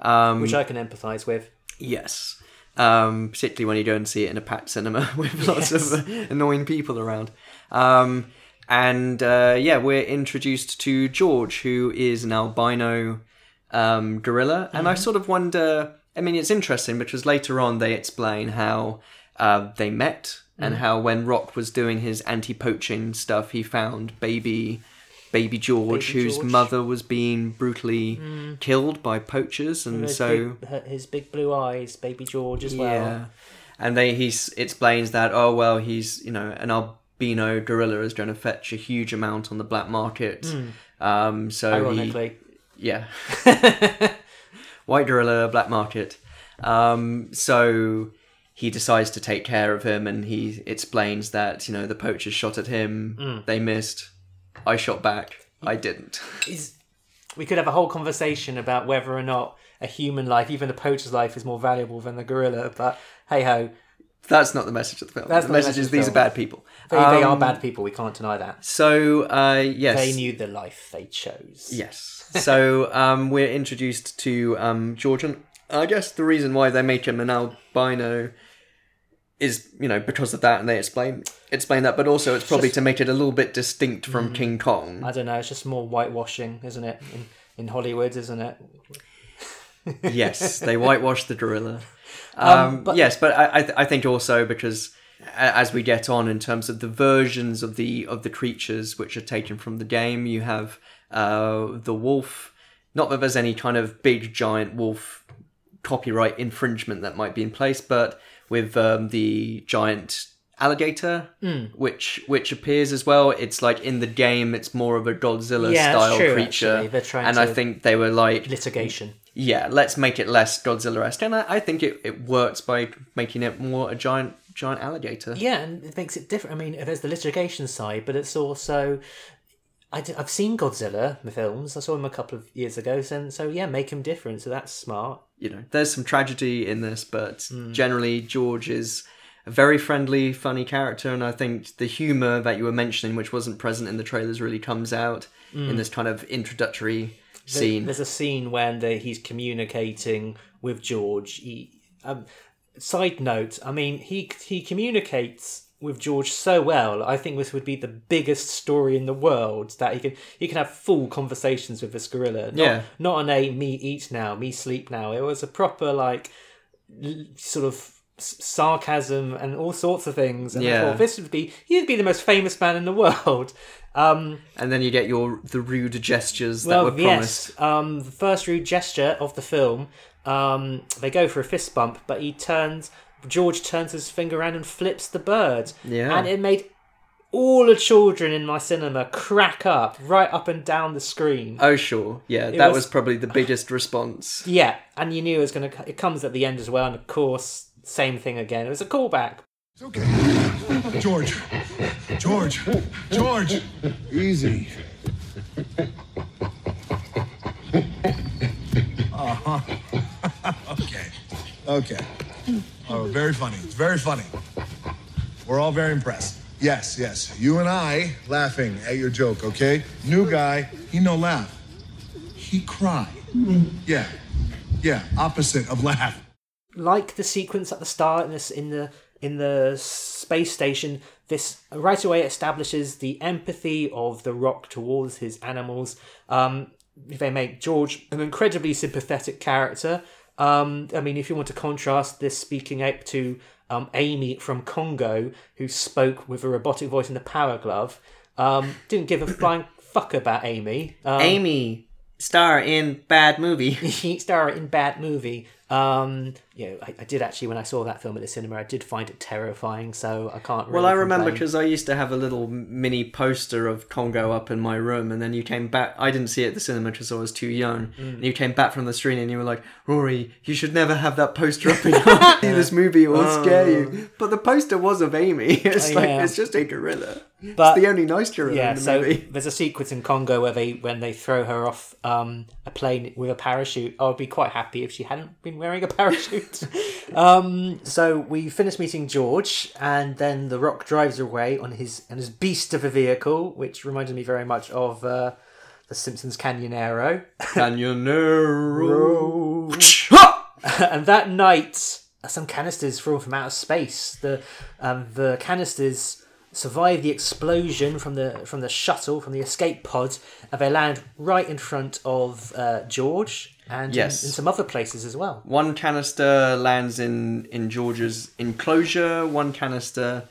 Speaker 2: Um.
Speaker 1: Which I can empathise with.
Speaker 2: Yes. Um, particularly when you go and see it in a packed cinema with lots
Speaker 1: Yes.
Speaker 2: of annoying people around. Um, and uh, yeah, we're introduced to George, who is an albino um, gorilla. And I sort of wonder I mean, it's interesting because later on they explain how uh, they met and how when Rock was doing his anti poaching stuff, he found baby. Baby George,
Speaker 1: Baby
Speaker 2: whose
Speaker 1: George.
Speaker 2: mother was being brutally killed by poachers, and
Speaker 1: His,
Speaker 2: so
Speaker 1: big, his big blue eyes, baby George as well.
Speaker 2: yeah, and they he explains that oh well he's you know an albino gorilla is going to fetch a huge amount on the black market. Um, so he,
Speaker 1: Ironically,
Speaker 2: yeah, white gorilla black market. Um, so he decides to take care of him, and he explains that you know the poachers shot at him, they missed. I shot back. I didn't.
Speaker 1: is we could have a whole conversation about whether or not a human life, even a poacher's life, is more valuable than the gorilla. But hey ho,
Speaker 2: That's not the message of the film.
Speaker 1: That's
Speaker 2: the
Speaker 1: not the
Speaker 2: message
Speaker 1: message
Speaker 2: is these are bad people.
Speaker 1: they, they are
Speaker 2: Um,
Speaker 1: bad people. We can't deny that.
Speaker 2: So uh, yes,
Speaker 1: They knew the life they chose.
Speaker 2: Yes. So um, we're introduced to um, George, and I guess the reason why they make him an albino is you know because of that, and they explain explain that, but also it's probably to make it a little bit distinct from King Kong.
Speaker 1: I don't know. It's just more whitewashing, isn't it? In, in Hollywood, isn't it?
Speaker 2: yes, they whitewash the gorilla. Um,
Speaker 1: but-
Speaker 2: yes, but I I, th- I think also because as we get on in terms of the versions of the of the creatures which are taken from the game, you have uh, the wolf. Not that there's any kind of big giant wolf copyright infringement that might be in place, but with um, the giant alligator,
Speaker 1: Hmm.
Speaker 2: which which appears as well. It's like in the game, it's more of a Godzilla
Speaker 1: Yeah,
Speaker 2: style
Speaker 1: true,
Speaker 2: creature, and I think they were like,
Speaker 1: Litigation.
Speaker 2: yeah, let's make it less Godzilla-esque, and I, I think it, it works by making it more a giant giant alligator.
Speaker 1: Yeah, and it makes it different. I mean, there's the litigation side, but it's also. I have seen Godzilla the films. I saw him a couple of years ago, and so yeah, make him different. So that's smart.
Speaker 2: You know, there's some tragedy in this, but
Speaker 1: Hmm.
Speaker 2: generally George is a very friendly, funny character, and I think the humor that you were mentioning, which wasn't present in the trailers, really comes out
Speaker 1: Hmm.
Speaker 2: in this kind of introductory scene.
Speaker 1: There's a scene when the, he's communicating with George. He, um, side note, I mean, he he communicates with George so well. I think this would be the biggest story in the world that he can he can have full conversations with this gorilla. Not,
Speaker 2: Yeah.
Speaker 1: not on a me eat now, me sleep now. It was a proper like l- sort of sarcasm and all sorts of things. And I
Speaker 2: Yeah.
Speaker 1: thought this would be he'd be the most famous man in the world. Um,
Speaker 2: and then you get your the rude gestures that were
Speaker 1: well,
Speaker 2: promised.
Speaker 1: yes. Um, the first rude gesture of the film, um, they go for a fist bump, but he turns. George turns his finger around and flips the bird.
Speaker 2: Yeah.
Speaker 1: And it made all the children in my cinema crack up right up and down the screen.
Speaker 2: Oh sure, yeah, that was...
Speaker 1: was-
Speaker 2: probably the biggest response.
Speaker 1: yeah, and you knew it was going to. It comes at the end as well, and of course, same thing again. It was a callback.
Speaker 3: It's okay. George. George. George. Easy. Uh-huh. okay. Okay. Oh, very funny. It's very funny. We're all very impressed. Yes, yes. You and I laughing at your joke, okay? New guy, he no laugh. He cry. Yeah. Yeah, opposite of laugh.
Speaker 1: like the sequence at the start in this in the in the space station this right away establishes the empathy of the rock towards his animals um they make george an incredibly sympathetic character um i mean if you want to contrast this speaking ape to um amy from congo who spoke with a robotic voice in the power glove um didn't give a flying fuck about amy um,
Speaker 2: Amy, star in bad movie.
Speaker 1: star in bad movie. Um, you know, I, I did actually when I saw that film at the cinema, I did find it terrifying. So I can't. Really
Speaker 2: Well, I remember because I used to have a little mini poster of Congo up in my room, and then you came back. I didn't see it at the cinema because I was too young.
Speaker 1: Mm.
Speaker 2: And you came back from the screen, and you were like, "Rory, you should never have that poster up in your see this movie; it will scare you." But the poster was of Amy. It's
Speaker 1: Oh,
Speaker 2: like
Speaker 1: yeah.
Speaker 2: it's just a gorilla.
Speaker 1: But-
Speaker 2: it's the only nice gorilla
Speaker 1: yeah.
Speaker 2: in the
Speaker 1: So
Speaker 2: movie.
Speaker 1: there's a sequence in Congo where they when they throw her off um, a plane with a parachute. I would be quite happy if she hadn't been wearing a parachute. Um, so we finish meeting George, and then the Rock drives away on his on his beast of a vehicle, which reminded me very much of. Uh, the Simpsons Canyonero.
Speaker 2: Canyonero.
Speaker 1: and that night, some canisters fall from outer space. The um, the canisters survive the explosion from the from the shuttle from the escape pod, and they land right in front of uh, George and in-
Speaker 2: Yes.
Speaker 1: in, some other places as well.
Speaker 2: One canister lands in in George's enclosure. One canister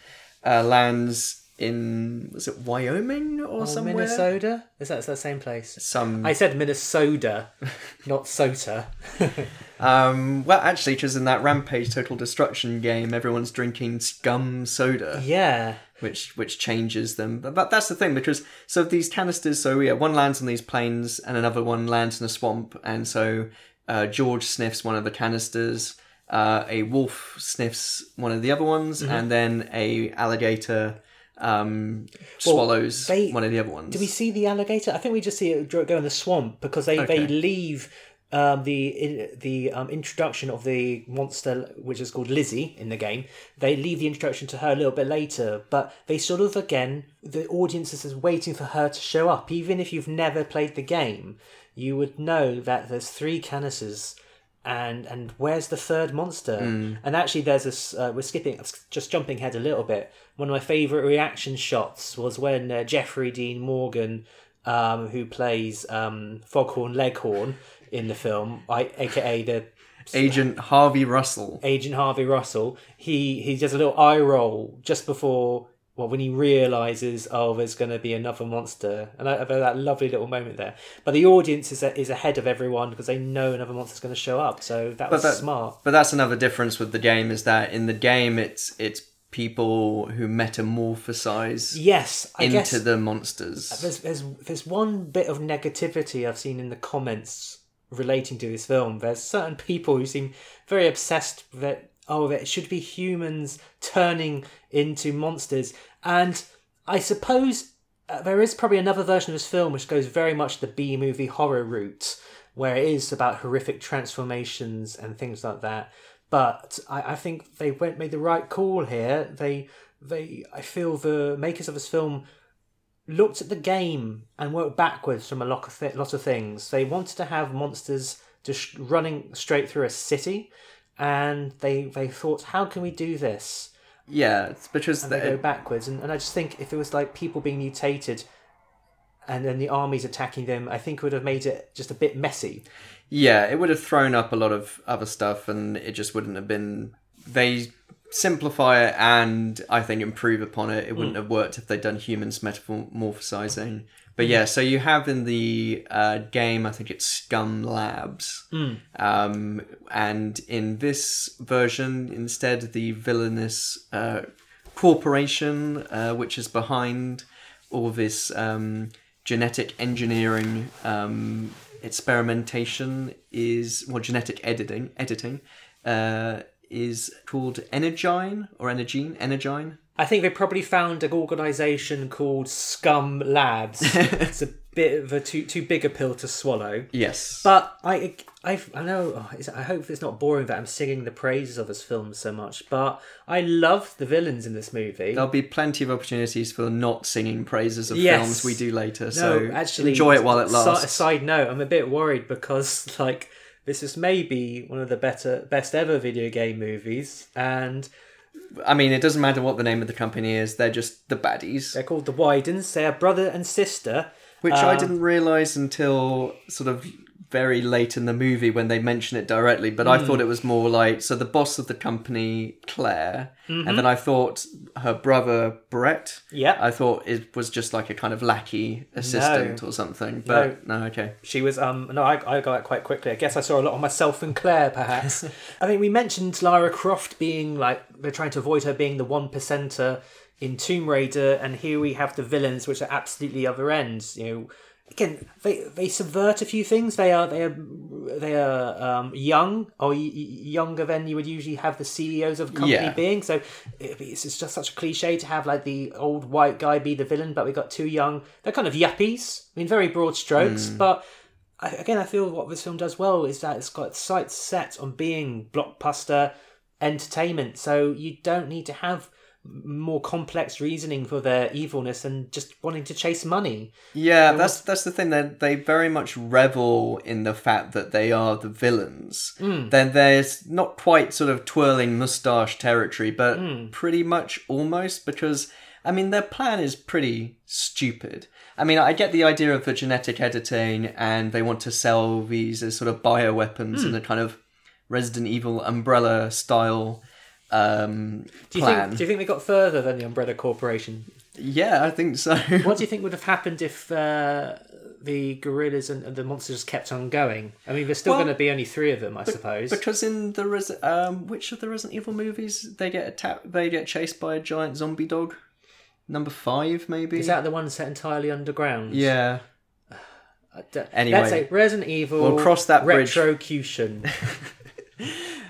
Speaker 2: uh, lands in was it Wyoming or
Speaker 1: Or
Speaker 2: somewhere?
Speaker 1: Minnesota is that is that the same place?
Speaker 2: Some
Speaker 1: I said Minnesota, not Sota.
Speaker 2: um well actually because in that Rampage Total Destruction game everyone's drinking scum soda.
Speaker 1: Yeah,
Speaker 2: which which changes them. But, but that's the thing because so these canisters. So yeah, one lands on these plains and another one lands in a swamp, and so uh, George sniffs one of the canisters. Uh, a wolf sniffs one of the other ones,
Speaker 1: Mm-hmm.
Speaker 2: and then a alligator um, swallows
Speaker 1: they-
Speaker 2: one of the other ones.
Speaker 1: Do we see the alligator? I think we just see it go in the swamp because they, they leave um, the the um, introduction of the monster, which is called Lizzie in the game. They leave the introduction to her a little bit later, but they sort of again the audience is waiting for her to show up. Even if you've never played the game, you would know that there's three canisters and and where's the third monster?
Speaker 2: Hmm.
Speaker 1: And actually, there's this. Uh, we're skipping, just jumping ahead a little bit. One of my favourite reaction shots was when uh, Jeffrey Dean Morgan, um, who plays um, Foghorn Leghorn in the film, I, aka the
Speaker 2: Agent Harvey Russell.
Speaker 1: Agent Harvey Russell, he he does a little eye roll just before well when he realizes oh there's going to be another monster and I, I that lovely little moment there. But the audience is is ahead of everyone because they know another monster's going to show up. So that was
Speaker 2: that-
Speaker 1: smart.
Speaker 2: But that's another difference with the game is that in the game it's it's people who metamorphosize
Speaker 1: Yes, I
Speaker 2: into the monsters.
Speaker 1: Uh, there's there's there's one bit of negativity I've seen in the comments relating to this film. There's certain people who seem very obsessed that oh it should be humans turning into monsters, and I suppose uh, there is probably another version of this film which goes very much the B movie horror route, where it is about horrific transformations and things like that. But I, I think they went made the right call here. They they I feel the makers of this film looked at the game and worked backwards from a lot of, th- lot of things. They wanted to have monsters just running straight through a city, and they they thought, how can we do this?
Speaker 2: yeah, it's because
Speaker 1: And they
Speaker 2: the-
Speaker 1: go backwards. And, and I just think if it was like people being mutated, and then the armies attacking them, I think it would have made it just a bit messy.
Speaker 2: Yeah, it would have thrown up a lot of other stuff, and it just wouldn't have been. They simplify it and I think improve upon it. It mm. wouldn't have worked if they'd done humans metamorphosizing. But yeah, so you have in the uh, game, I think it's Scum Labs, um, and in this version, instead, the villainous uh, corporation, uh, which is behind all this um, genetic engineering um, experimentation, is well, genetic editing, editing, uh, is called Energyne or Energyne, Energyne.
Speaker 1: I think they probably found an organisation called Scum Labs. it's a bit of a too too big a pill to swallow.
Speaker 2: Yes,
Speaker 1: But I, I, I know. oh, I hope it's not boring that I'm singing the praises of this film so much. But I love the villains in this movie.
Speaker 2: there'll be plenty of opportunities for not singing praises of
Speaker 1: Yes.
Speaker 2: films we do later. So
Speaker 1: actually,
Speaker 2: enjoy it while it lasts.
Speaker 1: side note: I'm a bit worried because like this is maybe one of the better, best ever video game movies, and
Speaker 2: I mean, it doesn't matter what the name of the company is; they're just the baddies.
Speaker 1: they're called the Wydens. They are brother and sister.
Speaker 2: Which I
Speaker 1: Um,
Speaker 2: didn't realize until sort of very late in the movie when they mention it directly. But I
Speaker 1: Hmm.
Speaker 2: thought it was more like so the boss of the company, Claire,
Speaker 1: Mm-hmm.
Speaker 2: and then I thought her brother Brett.
Speaker 1: Yeah.
Speaker 2: I thought it was just like a kind of lackey assistant or something. But no, okay.
Speaker 1: She was um no, I, I got it quite quickly. I guess I saw a lot of myself and Claire, perhaps. I mean, we mentioned Lara Croft being like they're trying to avoid her being the one percenter in Tomb Raider, and here we have the villains, which are absolutely other ends. You know, again, they they subvert a few things. They are they are they are um, young or y- younger than you would usually have the CEOs of a company
Speaker 2: Yeah.
Speaker 1: being. So it's just such a cliche to have like the old white guy be the villain, but we got two young. They're kind of yuppies. I mean, very broad strokes, but I, again, I feel what this film does well is that it's got sights set on being blockbuster entertainment. So you don't need to have more complex reasoning for their evilness and just wanting to chase money.
Speaker 2: Yeah, that's that's the thing. They they very much revel in the fact that they are the villains.
Speaker 1: Hmm.
Speaker 2: Then there's not quite sort of twirling mustache territory, but
Speaker 1: Hmm.
Speaker 2: pretty much almost because I mean their plan is pretty stupid. I mean, I get the idea of the genetic editing, and they want to sell these as sort of bioweapons
Speaker 1: Hmm.
Speaker 2: in a kind of Resident Evil umbrella style um,
Speaker 1: Do you
Speaker 2: plan.
Speaker 1: think? Do you think they got further than the Umbrella Corporation?
Speaker 2: Yeah, I think so.
Speaker 1: What do you think would have happened if uh, the gorillas and, and the monsters kept on going? I mean, there's still
Speaker 2: Well,
Speaker 1: going to be only three of them, I suppose.
Speaker 2: Because in the Res- um, which of the Resident Evil movies they get attacked, they get chased by a giant zombie dog. Number five, maybe.
Speaker 1: Is that the one set entirely underground?
Speaker 2: Yeah. Anyway.
Speaker 1: let's say Resident Evil.
Speaker 2: We'll cross that bridge.
Speaker 1: Retrocution.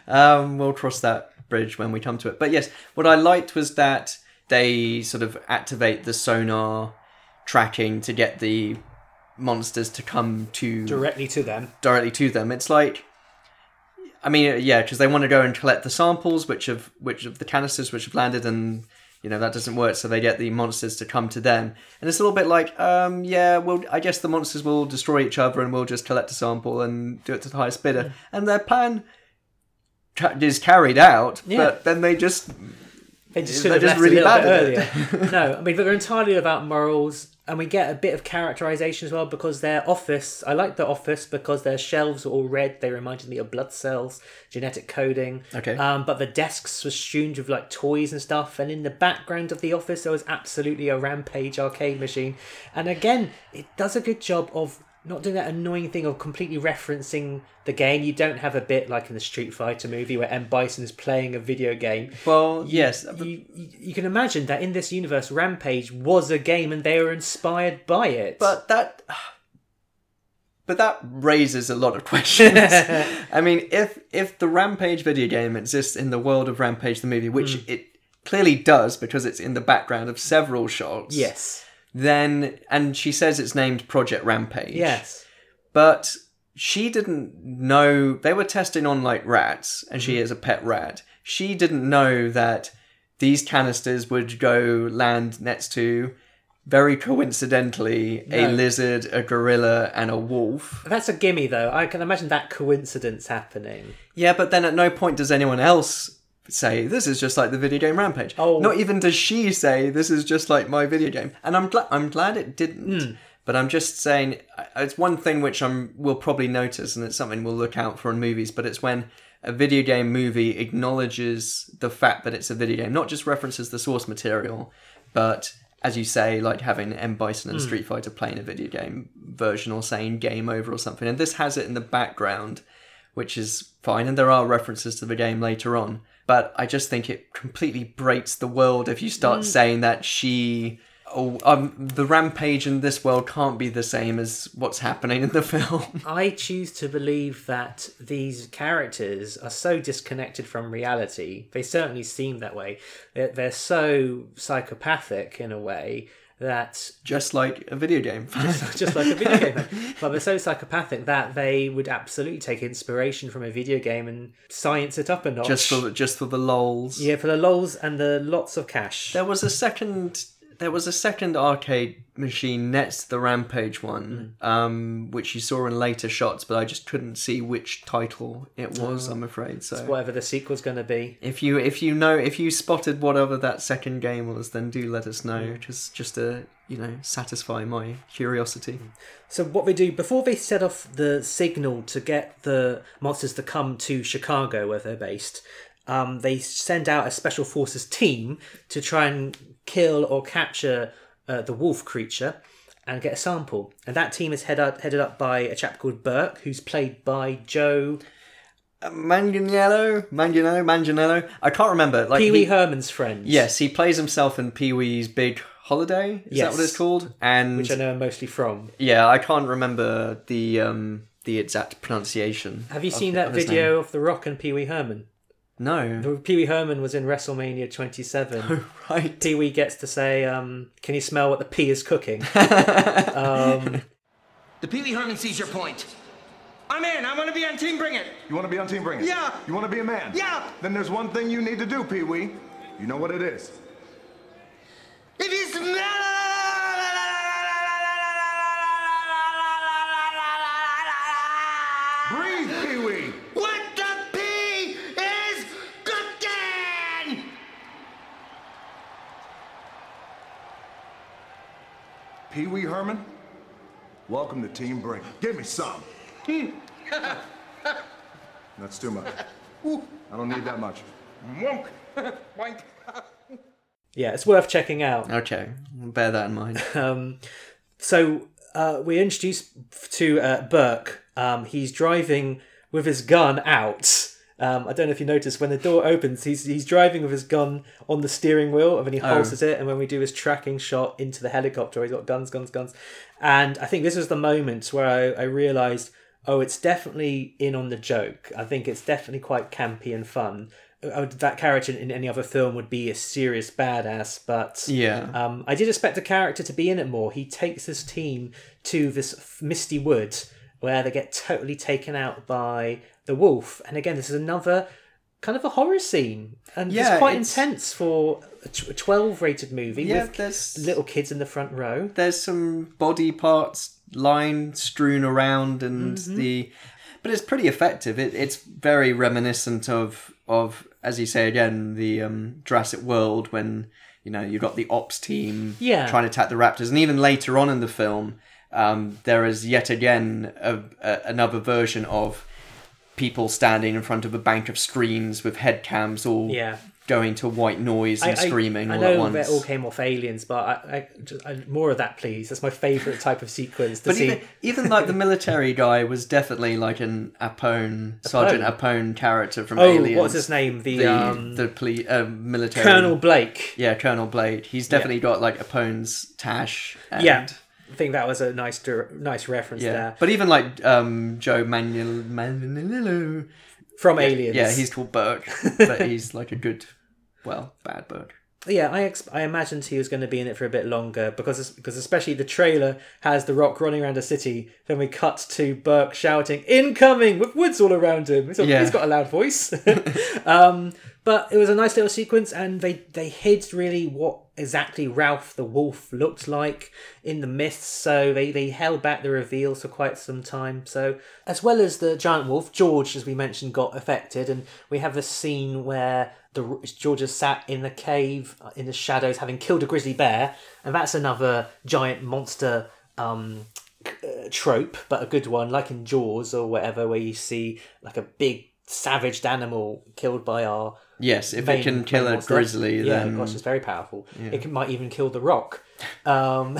Speaker 2: Um, we'll cross that bridge when we come to it. But yes, what I liked was that they sort of activate the sonar tracking to get the monsters to come to
Speaker 1: directly to them.
Speaker 2: directly to them. It's like, I mean, yeah, because they want to go and collect the samples, which of which of the canisters which have landed, and you know that doesn't work, so they get the monsters to come to them, and it's a little bit like, um, yeah, well, I guess the monsters will destroy each other, and we'll just collect a sample and do it to the highest bidder, and their plan ca- is carried out,
Speaker 1: Yeah.
Speaker 2: but then they just
Speaker 1: They just
Speaker 2: They're just really bad
Speaker 1: earlier. no, I mean they're entirely about morals, and we get a bit of characterization as well because their office. I like the office because their shelves were all red. They reminded me of blood cells, genetic coding.
Speaker 2: Okay.
Speaker 1: Um, but the desks were strewn with like toys and stuff, and in the background of the office there was absolutely a rampage arcade machine. And again, it does a good job of not doing that annoying thing of completely referencing the game. You don't have a bit like in the Street Fighter movie where M Bison is playing a video game
Speaker 2: well, yes,
Speaker 1: you, you, you can imagine that in this universe, Rampage was a game and they were inspired by it.
Speaker 2: But that but that raises a lot of questions. I mean, if if the Rampage video game exists in the world of Rampage the movie, which
Speaker 1: Hmm.
Speaker 2: it clearly does because it's in the background of several shots.
Speaker 1: yes,
Speaker 2: Then and she says it's named Project Rampage.
Speaker 1: yes,
Speaker 2: But she didn't know they were testing on like rats and she mm-hmm. is a pet rat. She didn't know that these canisters would go land next to very coincidentally a
Speaker 1: No.
Speaker 2: lizard, a gorilla, and a wolf.
Speaker 1: that's a gimme though. I can imagine that coincidence happening.
Speaker 2: Yeah, but then at no point does anyone else say this is just like the video game Rampage.
Speaker 1: Oh.
Speaker 2: not even does she say this is just like my video game. And I'm glad I'm glad it didn't.
Speaker 1: Hmm.
Speaker 2: But I'm just saying it's one thing which I'm will probably notice, and it's something we'll look out for in movies. But it's when a video game movie acknowledges the fact that it's a video game, not just references the source material, but as you say, like having M Bison and Street Fighter playing a video game version or saying game over or something. And this has it in the background, which is fine. And there are references to the game later on. But I just think it completely breaks the world if you start
Speaker 1: Hmm.
Speaker 2: saying that she. Oh, um, the rampage in this world can't be the same as what's happening in the film.
Speaker 1: I choose to believe that these characters are so disconnected from reality. They certainly seem that way. They're, they're so psychopathic in a way that
Speaker 2: just like a video game.
Speaker 1: just like a video game. But they're so psychopathic that they would absolutely take inspiration from a video game and science it up a notch.
Speaker 2: just for the, just for the lols.
Speaker 1: yeah, for the lols and the lots of cash.
Speaker 2: There was a second. There was a second arcade machine next to the Rampage one, um, which you saw in later shots, but I just couldn't see which title it was. I'm afraid. So
Speaker 1: Whatever the sequel's going to be.
Speaker 2: if you if you know if you spotted whatever that second game was, then do let us know. Just just to you know satisfy my curiosity.
Speaker 1: So what they do before they set off the signal to get the monsters to come to Chicago, where they're based, um, they send out a special forces team to try and kill or capture uh, the wolf creature and get a sample. And that team is head up, headed up by a chap called Burke, who's played by Joe
Speaker 2: Manganiello, Manganiello, Manganiello. I can't remember. Like
Speaker 1: Pee Wee
Speaker 2: he-
Speaker 1: Herman's friend.
Speaker 2: Yes, he plays himself in Pee Wee's Big Holiday. Is that what it's called? And
Speaker 1: which I know mostly from.
Speaker 2: yeah, I can't remember the um the exact pronunciation.
Speaker 1: Have you seen that video
Speaker 2: name.
Speaker 1: of The Rock and Pee Wee Herman?
Speaker 2: No.
Speaker 1: Pee Wee Herman was in WrestleMania 27.
Speaker 2: Oh, Right.
Speaker 1: Pee Wee gets to say, um, "Can you smell what the pea is cooking?" um,
Speaker 4: The Pee Wee Herman sees your point. I'm in. I want to be on Team Bring It.
Speaker 3: You want to be on Team Bring It?
Speaker 4: Yeah.
Speaker 3: You want to be a man?
Speaker 4: Yeah.
Speaker 3: Then there's one thing you need to do, Pee Wee. You know what it is.
Speaker 4: If you smell
Speaker 3: Breathe, Pee Wee Herman, welcome to Team Bring Give me some. That's too much. I don't need that much.
Speaker 4: Wonk. Boink.
Speaker 1: yeah, it's worth checking out.
Speaker 2: Okay, bear that in mind.
Speaker 1: Um, so uh, we're introduced to uh, Burke. Um, he's driving with his gun out. Um, I don't know if you noticed when the door opens, he's he's driving with his gun on the steering wheel, and then he holsters it. And when we do his tracking shot into the helicopter, he's got guns, guns, guns. And I think this was the moment where I, I realised, oh, it's definitely in on the joke. I think it's definitely quite campy and fun. Uh, That character in any other film would be a serious badass, but
Speaker 2: Yeah.
Speaker 1: um, I did expect a character to be in it more. He takes his team to this misty wood where they get totally taken out by the wolf. And again, this is another kind of a horror scene, and
Speaker 2: Yeah,
Speaker 1: it's quite
Speaker 2: it's-
Speaker 1: intense for a twelve rated movie
Speaker 2: Yeah,
Speaker 1: with
Speaker 2: there's-
Speaker 1: little kids in the front row.
Speaker 2: there's some body parts lying strewn around and the but it's pretty effective it, it's very reminiscent of of as you say again the um jurassic world when you know you've got the ops team
Speaker 1: Yeah.
Speaker 2: trying to attack the raptors and even later on in the film um there is yet again a, a, another version of people standing in front of a bank of screens with head cams all
Speaker 1: Yeah.
Speaker 2: going to white noise and screaming
Speaker 1: I,
Speaker 2: all
Speaker 1: know
Speaker 2: at once
Speaker 1: that all came off Aliens, but I, I, just, I, more of that, please. That's my favourite type of sequence to
Speaker 2: But
Speaker 1: see.
Speaker 2: even, even like the military guy was definitely like an Apone, Sergeant Apone character from
Speaker 1: oh,
Speaker 2: Aliens.
Speaker 1: what's his name? The,
Speaker 2: The
Speaker 1: um,
Speaker 2: the poli- uh, military
Speaker 1: Colonel Blake.
Speaker 2: Yeah, Colonel Blade. He's definitely got like Apone's tash. And,
Speaker 1: Yeah, I think that was a nice, nice reference
Speaker 2: yeah.
Speaker 1: there
Speaker 2: But even like um, Joe Manuel Manganiello.
Speaker 1: from Aliens.
Speaker 2: Yeah, he's called Burke, but he's like a good, well, bad Burke.
Speaker 1: Yeah, I ex- I imagined he was going to be in it for a bit longer because because especially the trailer has the Rock running around a city. Then we cut to Burke shouting "incoming" with woods all around him.
Speaker 2: Yeah.
Speaker 1: He's got a loud voice. um, but it was a nice little sequence, and they they hid really what exactly Ralph the Wolf looked like in the myths. So they they held back the reveals for quite some time. So as well as the giant wolf, George, as we mentioned, got affected, and we have this scene where the George is sat in the cave uh, in the shadows, having killed a grizzly bear, and that's another giant monster um, uh, trope, but a good one, like in Jaws or whatever, where you see like a big savaged animal killed by our
Speaker 2: Yes, if it can kill a
Speaker 1: monster.
Speaker 2: grizzly,
Speaker 1: yeah,
Speaker 2: then
Speaker 1: gosh, it's very powerful. It can, might even kill the Rock, um,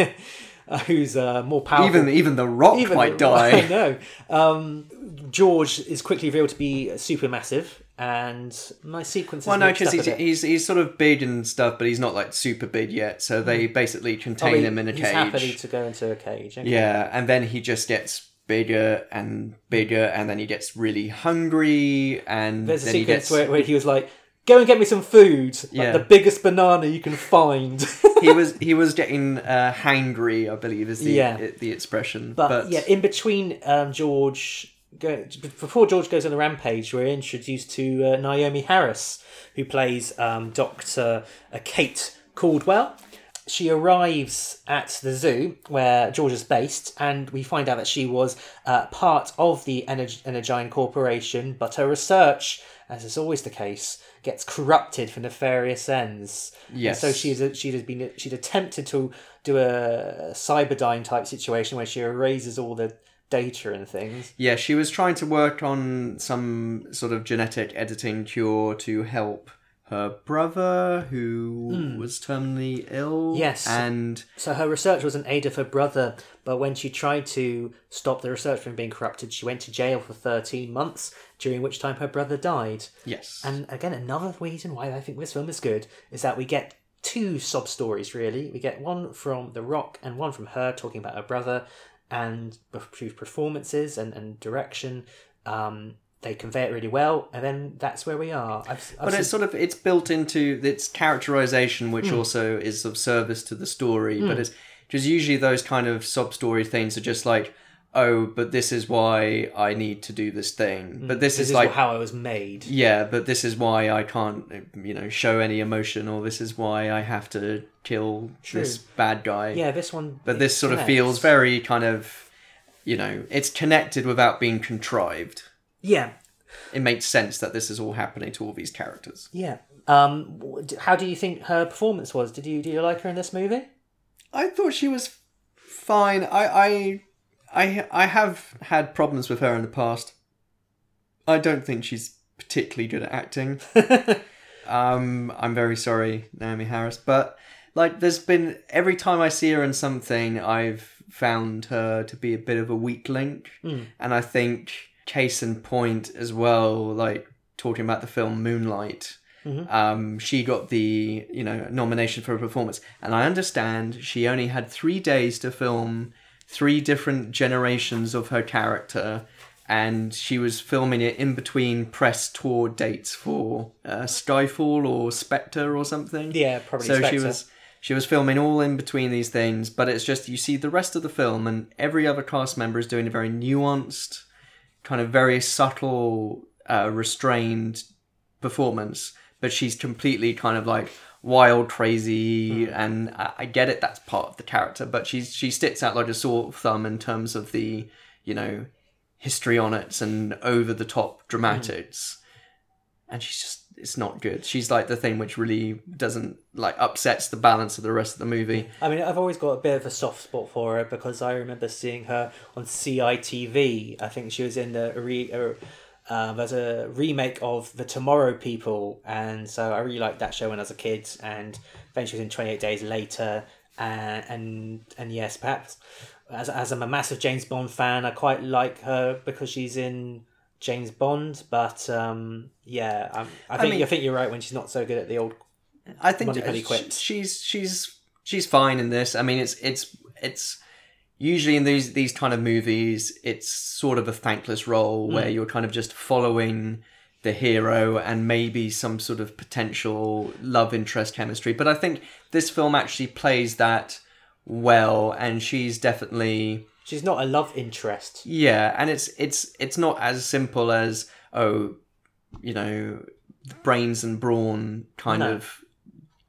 Speaker 1: who's uh, more powerful.
Speaker 2: even even the Rock
Speaker 1: Even
Speaker 2: might
Speaker 1: the- I know. Um, George is quickly revealed to be supermassive, and my sequence.
Speaker 2: Well, no, because he's, he's he's sort of big and stuff, but he's not like super big yet. So they basically contain him in a
Speaker 1: he's
Speaker 2: cage.
Speaker 1: happy to go into a cage. okay.
Speaker 2: Yeah, and then he just gets bigger and bigger, and then he gets really hungry, and
Speaker 1: There's a
Speaker 2: then he
Speaker 1: sequence
Speaker 2: gets.
Speaker 1: where, where he was like, "Go and get me some food, like
Speaker 2: Yeah.
Speaker 1: the biggest banana you can find."
Speaker 2: he was he was getting uh, hangry, I believe is the
Speaker 1: Yeah.
Speaker 2: the expression.
Speaker 1: But,
Speaker 2: But,
Speaker 1: yeah, in between um, George, go, before George goes on a rampage, we're introduced to uh, Naomie Harris, who plays um, Doctor uh, Kate Caldwell. She arrives at the zoo where George is based, and we find out that she was uh, part of the Ener- Energyne Corporation, but her research, as is always the case, gets corrupted for nefarious ends. And
Speaker 2: Yes.
Speaker 1: so she's she'd have been she'd attempted to do a cyberdyne type situation where she erases all the data and things.
Speaker 2: yeah, she was trying to work on some sort of genetic editing cure to help her brother who hmm. was terminally ill.
Speaker 1: Yes.
Speaker 2: and
Speaker 1: So her research was an aid of her brother, but when she tried to stop the research from being corrupted, she went to jail for 13 months, during which time her brother died.
Speaker 2: yes,
Speaker 1: And again, another reason why I think this film is good is that we get two sob stories, really. We get one from The Rock and one from her talking about her brother and through performances and, and direction. Um, they convey it really well, and then that's where we are. I've, I've
Speaker 2: but
Speaker 1: seen-
Speaker 2: it's sort of it's built into its characterization, which
Speaker 1: Hmm.
Speaker 2: also is of service to the story. But it's just usually those kind of sub story things are just like, oh, but this is why I need to do this thing. But this,
Speaker 1: Hmm. this
Speaker 2: is
Speaker 1: is
Speaker 2: like,
Speaker 1: how I was made.
Speaker 2: yeah, but this is why I can't, you know, show any emotion, or this is why I have to kill this bad guy.
Speaker 1: Yeah, this one.
Speaker 2: But this sort of feels very kind of, you know, it's connected without being contrived.
Speaker 1: Yeah,
Speaker 2: It makes sense that this is all happening to all these characters.
Speaker 1: yeah. Um, how do you think her performance was? Did you do you like her in this movie?
Speaker 2: I thought she was fine. I I I I have had problems with her in the past. I don't think she's particularly good at acting. um, I'm very sorry, Naomie Harris, but like, there's been every time I see her in something, I've found her to be a bit of a weak link, and I think case in point as well. Like talking about the film Moonlight. Um, she got the you know nomination for a performance, and I understand she only had three days to film three different generations of her character, and she was filming it in between press tour dates for uh, Skyfall or Spectre or something.
Speaker 1: Yeah, probably
Speaker 2: So she was she was filming all in between these things, but it's just you see the rest of the film, and every other cast member is doing a very nuanced, kind of very subtle uh, restrained performance, but she's completely kind of like wild, crazy, hmm. and I, I get it. That's part of the character, but she's she sticks out like a sore thumb in terms of the you know histrionics and over the top hmm. dramatics, and she's just it's not good. She's like the thing which really doesn't like upsets the balance of the rest of the movie.
Speaker 1: I mean, I've always got a bit of a soft spot for her because I remember seeing her on CITV. I think she was in the re. Uh, Uh, uh, there's a remake of The Tomorrow People, and so I really liked that show when I was a kid. And then she was in Twenty Eight Days Later, and and and yes, perhaps as as I'm a massive James Bond fan, I quite like her because she's in James Bond. But um, yeah, I'm, I think
Speaker 2: mean-
Speaker 1: I think you're right when she's not so good at the old.
Speaker 2: I think she's she's she's fine in this. I mean, it's it's it's usually in these these kind of movies, it's sort of a thankless role where mm. you're kind of just following the hero and maybe some sort of potential love interest chemistry. But I think this film actually plays that well, and she's definitely
Speaker 1: She's not a love interest.
Speaker 2: yeah, and it's it's it's not as simple as oh, you know, brains and brawn kind
Speaker 1: No.
Speaker 2: of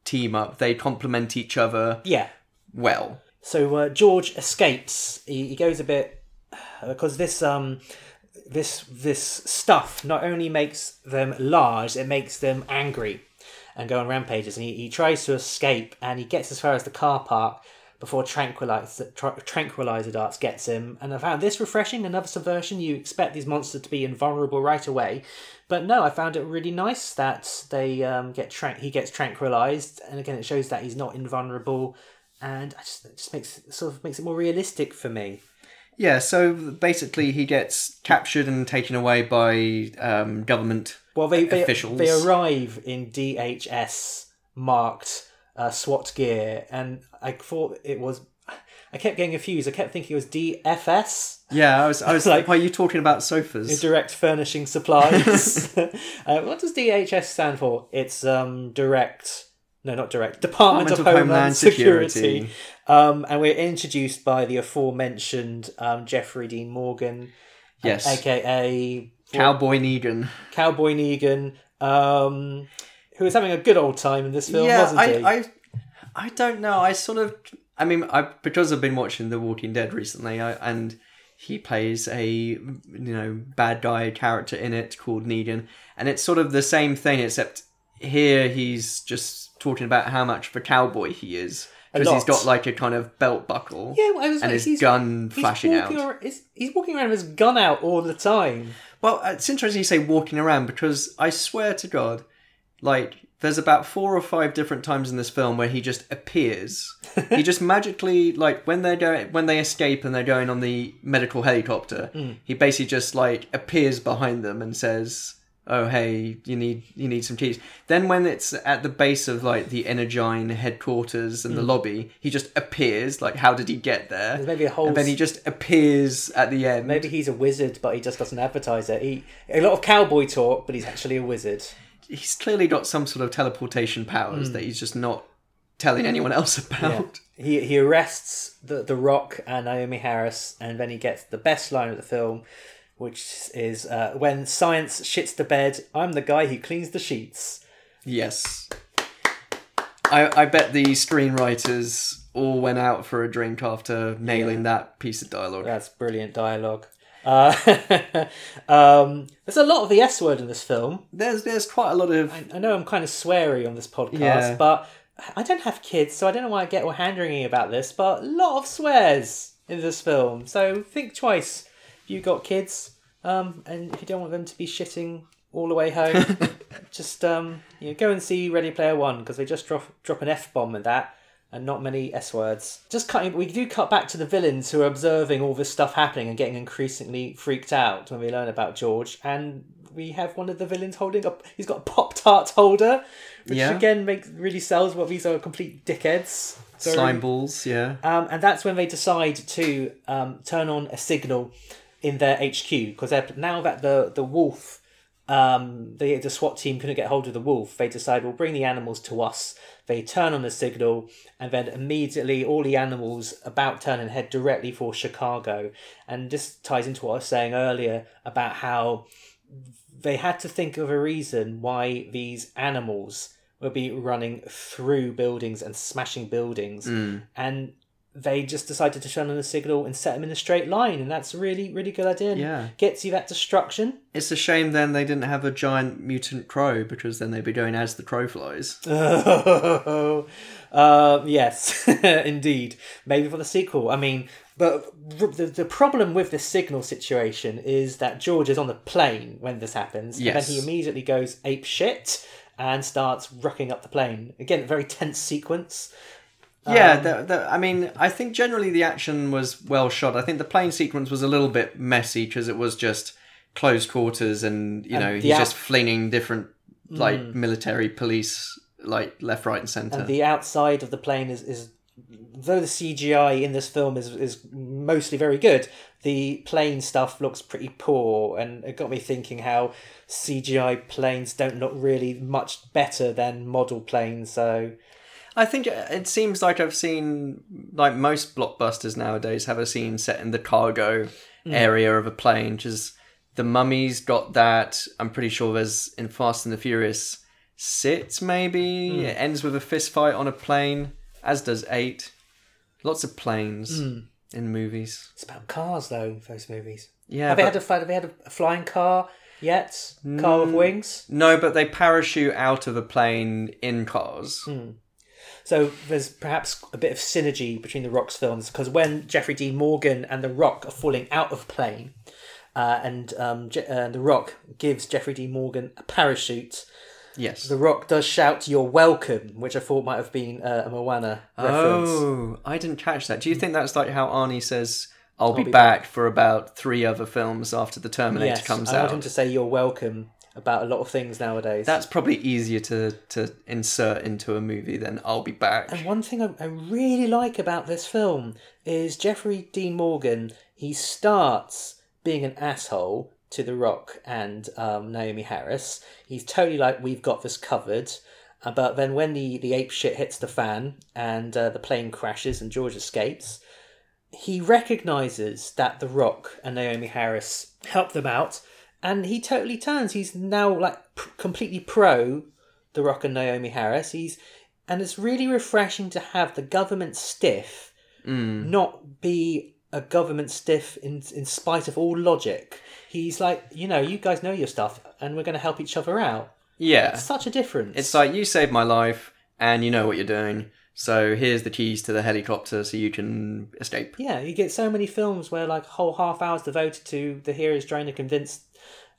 Speaker 2: team up. They complement each other
Speaker 1: Yeah,
Speaker 2: well.
Speaker 1: So uh, George escapes. He, he goes a bit because this um this this stuff not only makes them large, it makes them angry and go on rampages. And he, he tries to escape and he gets as far as the car park before tranquilizer, tra- tranquilizer darts gets him. And I found this refreshing. Another subversion. You expect these monsters to be invulnerable right away, but no, I found it really nice that they um, get tra- he gets tranquilized, and again it shows that he's not invulnerable and I just, it just makes it sort of makes it more realistic for me.
Speaker 2: Yeah, so basically he gets captured and taken away by um, government
Speaker 1: Well, they they,
Speaker 2: officials.
Speaker 1: they arrive in DHS marked uh, SWAT gear, and I thought it was. I kept getting confused. I kept thinking it was DFS,
Speaker 2: Yeah, I was I was
Speaker 1: Like-
Speaker 2: like, why are you talking about sofas?
Speaker 1: Direct Furnishing Supplies. uh, what does DHS stand for? It's um direct. No, not direct. Department, of, Homeland, Security. Um, and we're introduced by the aforementioned um, Jeffrey Dean Morgan,
Speaker 2: Yes.
Speaker 1: aka
Speaker 2: Cowboy Negan.
Speaker 1: Cowboy Negan, um, who was having a good old time in this film,
Speaker 2: yeah,
Speaker 1: wasn't
Speaker 2: I,
Speaker 1: he?
Speaker 2: I, I don't know. I sort of, I mean, I because I've been watching The Walking Dead recently, I, and he plays a you know bad guy character in it called Negan, and it's sort of the same thing, except here he's just talking about how much of a cowboy he is because he's got like a kind of belt buckle
Speaker 1: yeah, I was
Speaker 2: and his
Speaker 1: he's,
Speaker 2: gun
Speaker 1: he's
Speaker 2: flashing out.
Speaker 1: he's, he's walking around with his gun out all the time.
Speaker 2: Well, uh, it's interesting you say walking around because I swear to God, like there's about four or five different times in this film where he just appears. he just magically like when they're going when they escape and they're going on the medical helicopter, mm. he basically just like appears behind them and says, "Oh hey, you need you need some keys." Then when it's at the base of like the Energyne headquarters and the hmm. lobby, he just appears. Like, how did he get there?
Speaker 1: There's maybe a whole
Speaker 2: and then he just appears at the end.
Speaker 1: Maybe he's a wizard, but he just doesn't advertise it. He a lot of cowboy talk, but he's actually a wizard.
Speaker 2: he's clearly got some sort of teleportation powers hmm. that he's just not telling anyone else about.
Speaker 1: He he arrests the the Rock and Naomie Harris, and then he gets the best line of the film, which is uh, when science shits the bed. I'm the guy who cleans the sheets.
Speaker 2: Yes. I I bet the screenwriters all went out for a drink after nailing that piece of dialogue.
Speaker 1: That's brilliant dialogue. Uh, um, there's a lot of the S word in this film.
Speaker 2: There's there's quite a lot of
Speaker 1: I know I'm kind of sweary on this podcast,
Speaker 2: Yeah.
Speaker 1: but I don't have kids, so I don't know why I get all hand wringing about this. But a lot of swears in this film, so think twice you got kids, um, and if you don't want them to be shitting all the way home, just um, you know, go and see Ready Player One because they just drop drop an f bomb in that. And not many S words. Just cutting, we do cut back to the villains who are observing all this stuff happening and getting increasingly freaked out when we learn about George. And we have one of the villains holding up. He's got a Pop Tart holder, which
Speaker 2: Yeah.
Speaker 1: again makes really sells what these are complete dickheads. Very-
Speaker 2: slime balls, yeah.
Speaker 1: um, and that's when they decide to um, turn on a signal in their HQ because now that the the wolf, um, the the SWAT team couldn't get hold of the wolf, they decide we'll bring the animals to us. They turn on the signal, and then immediately all the animals about turn and head directly for Chicago. And this ties into what I was saying earlier about how they had to think of a reason why these animals would be running through buildings and smashing buildings,
Speaker 2: Mm.
Speaker 1: and they just decided to turn on the signal and set them in a straight line, and that's a really really good idea. and
Speaker 2: Yeah.
Speaker 1: gets you that destruction.
Speaker 2: It's a shame then they didn't have a giant mutant crow because then they'd be going as the crow flies.
Speaker 1: Oh, uh, yes, indeed. Maybe for the sequel. I mean, but the, the problem with the signal situation is that George is on the plane when this happens, and
Speaker 2: Yes.
Speaker 1: then he immediately goes ape shit and starts rucking up the plane. Again, very tense sequence.
Speaker 2: Yeah,
Speaker 1: Um,
Speaker 2: the, the, I mean, I think generally the action was well shot. I think the plane sequence was a little bit messy because it was just close quarters and, you know, he's
Speaker 1: out-
Speaker 2: just flinging different, like, military police, like, left, right, and centre.
Speaker 1: And the outside of the plane is, is though the CGI in this film is is mostly very good, the plane stuff looks pretty poor, and it got me thinking how CGI planes don't look really much better than model planes. So
Speaker 2: I think it seems like I've seen like most blockbusters nowadays have a scene set in the cargo
Speaker 1: Mm.
Speaker 2: area of a plane. Just the Mummy's got that. I'm pretty sure there's in Fast and the Furious six maybe.
Speaker 1: Mm.
Speaker 2: It ends with a fist fight on a plane, as does eight. Lots of planes
Speaker 1: Mm.
Speaker 2: in movies.
Speaker 1: it's about cars, though. Those movies.
Speaker 2: Yeah,
Speaker 1: have they had a have they had a flying car yet? Car with wings.
Speaker 2: no, but they parachute out of a plane in cars.
Speaker 1: Hmm. So there's perhaps a bit of synergy between the Rock's films because when Jeffrey D. Morgan and the Rock are falling out of plane, uh, and um, Je- uh, the Rock gives Jeffrey D. Morgan a parachute,
Speaker 2: Yes.
Speaker 1: the Rock does shout "You're welcome," which I thought might have been uh, a Moana reference.
Speaker 2: Oh, I didn't catch that. Do you think that's like how Arnie says, "I'll, be,
Speaker 1: be
Speaker 2: back, for about three other films after the Terminator
Speaker 1: yes,
Speaker 2: comes
Speaker 1: I want
Speaker 2: out"?
Speaker 1: him to say "You're welcome" about a lot of things nowadays.
Speaker 2: That's probably easier to to insert into a movie than "I'll be back."
Speaker 1: And one thing I, I really like about this film is Jeffrey Dean Morgan. He starts being an asshole to The Rock and um, Naomie Harris. He's totally like, we've got this covered. Uh, but then when the, the ape shit hits the fan and uh, the plane crashes and George escapes, he recognizes that The Rock and Naomie Harris helped them out. And he totally turns. He's now like completely pro The Rock and Naomie Harris. He's and it's really refreshing to have the government stiff mm. not be a government stiff in in spite of all logic. He's like, you know, you guys know your stuff, and we're going to help each other out.
Speaker 2: yeah,
Speaker 1: Such a difference.
Speaker 2: it's like you saved my life, and you know what you're doing. So here's the keys to the helicopter, so you can escape.
Speaker 1: yeah, you get so many films where like whole half hours devoted to the heroes trying to convince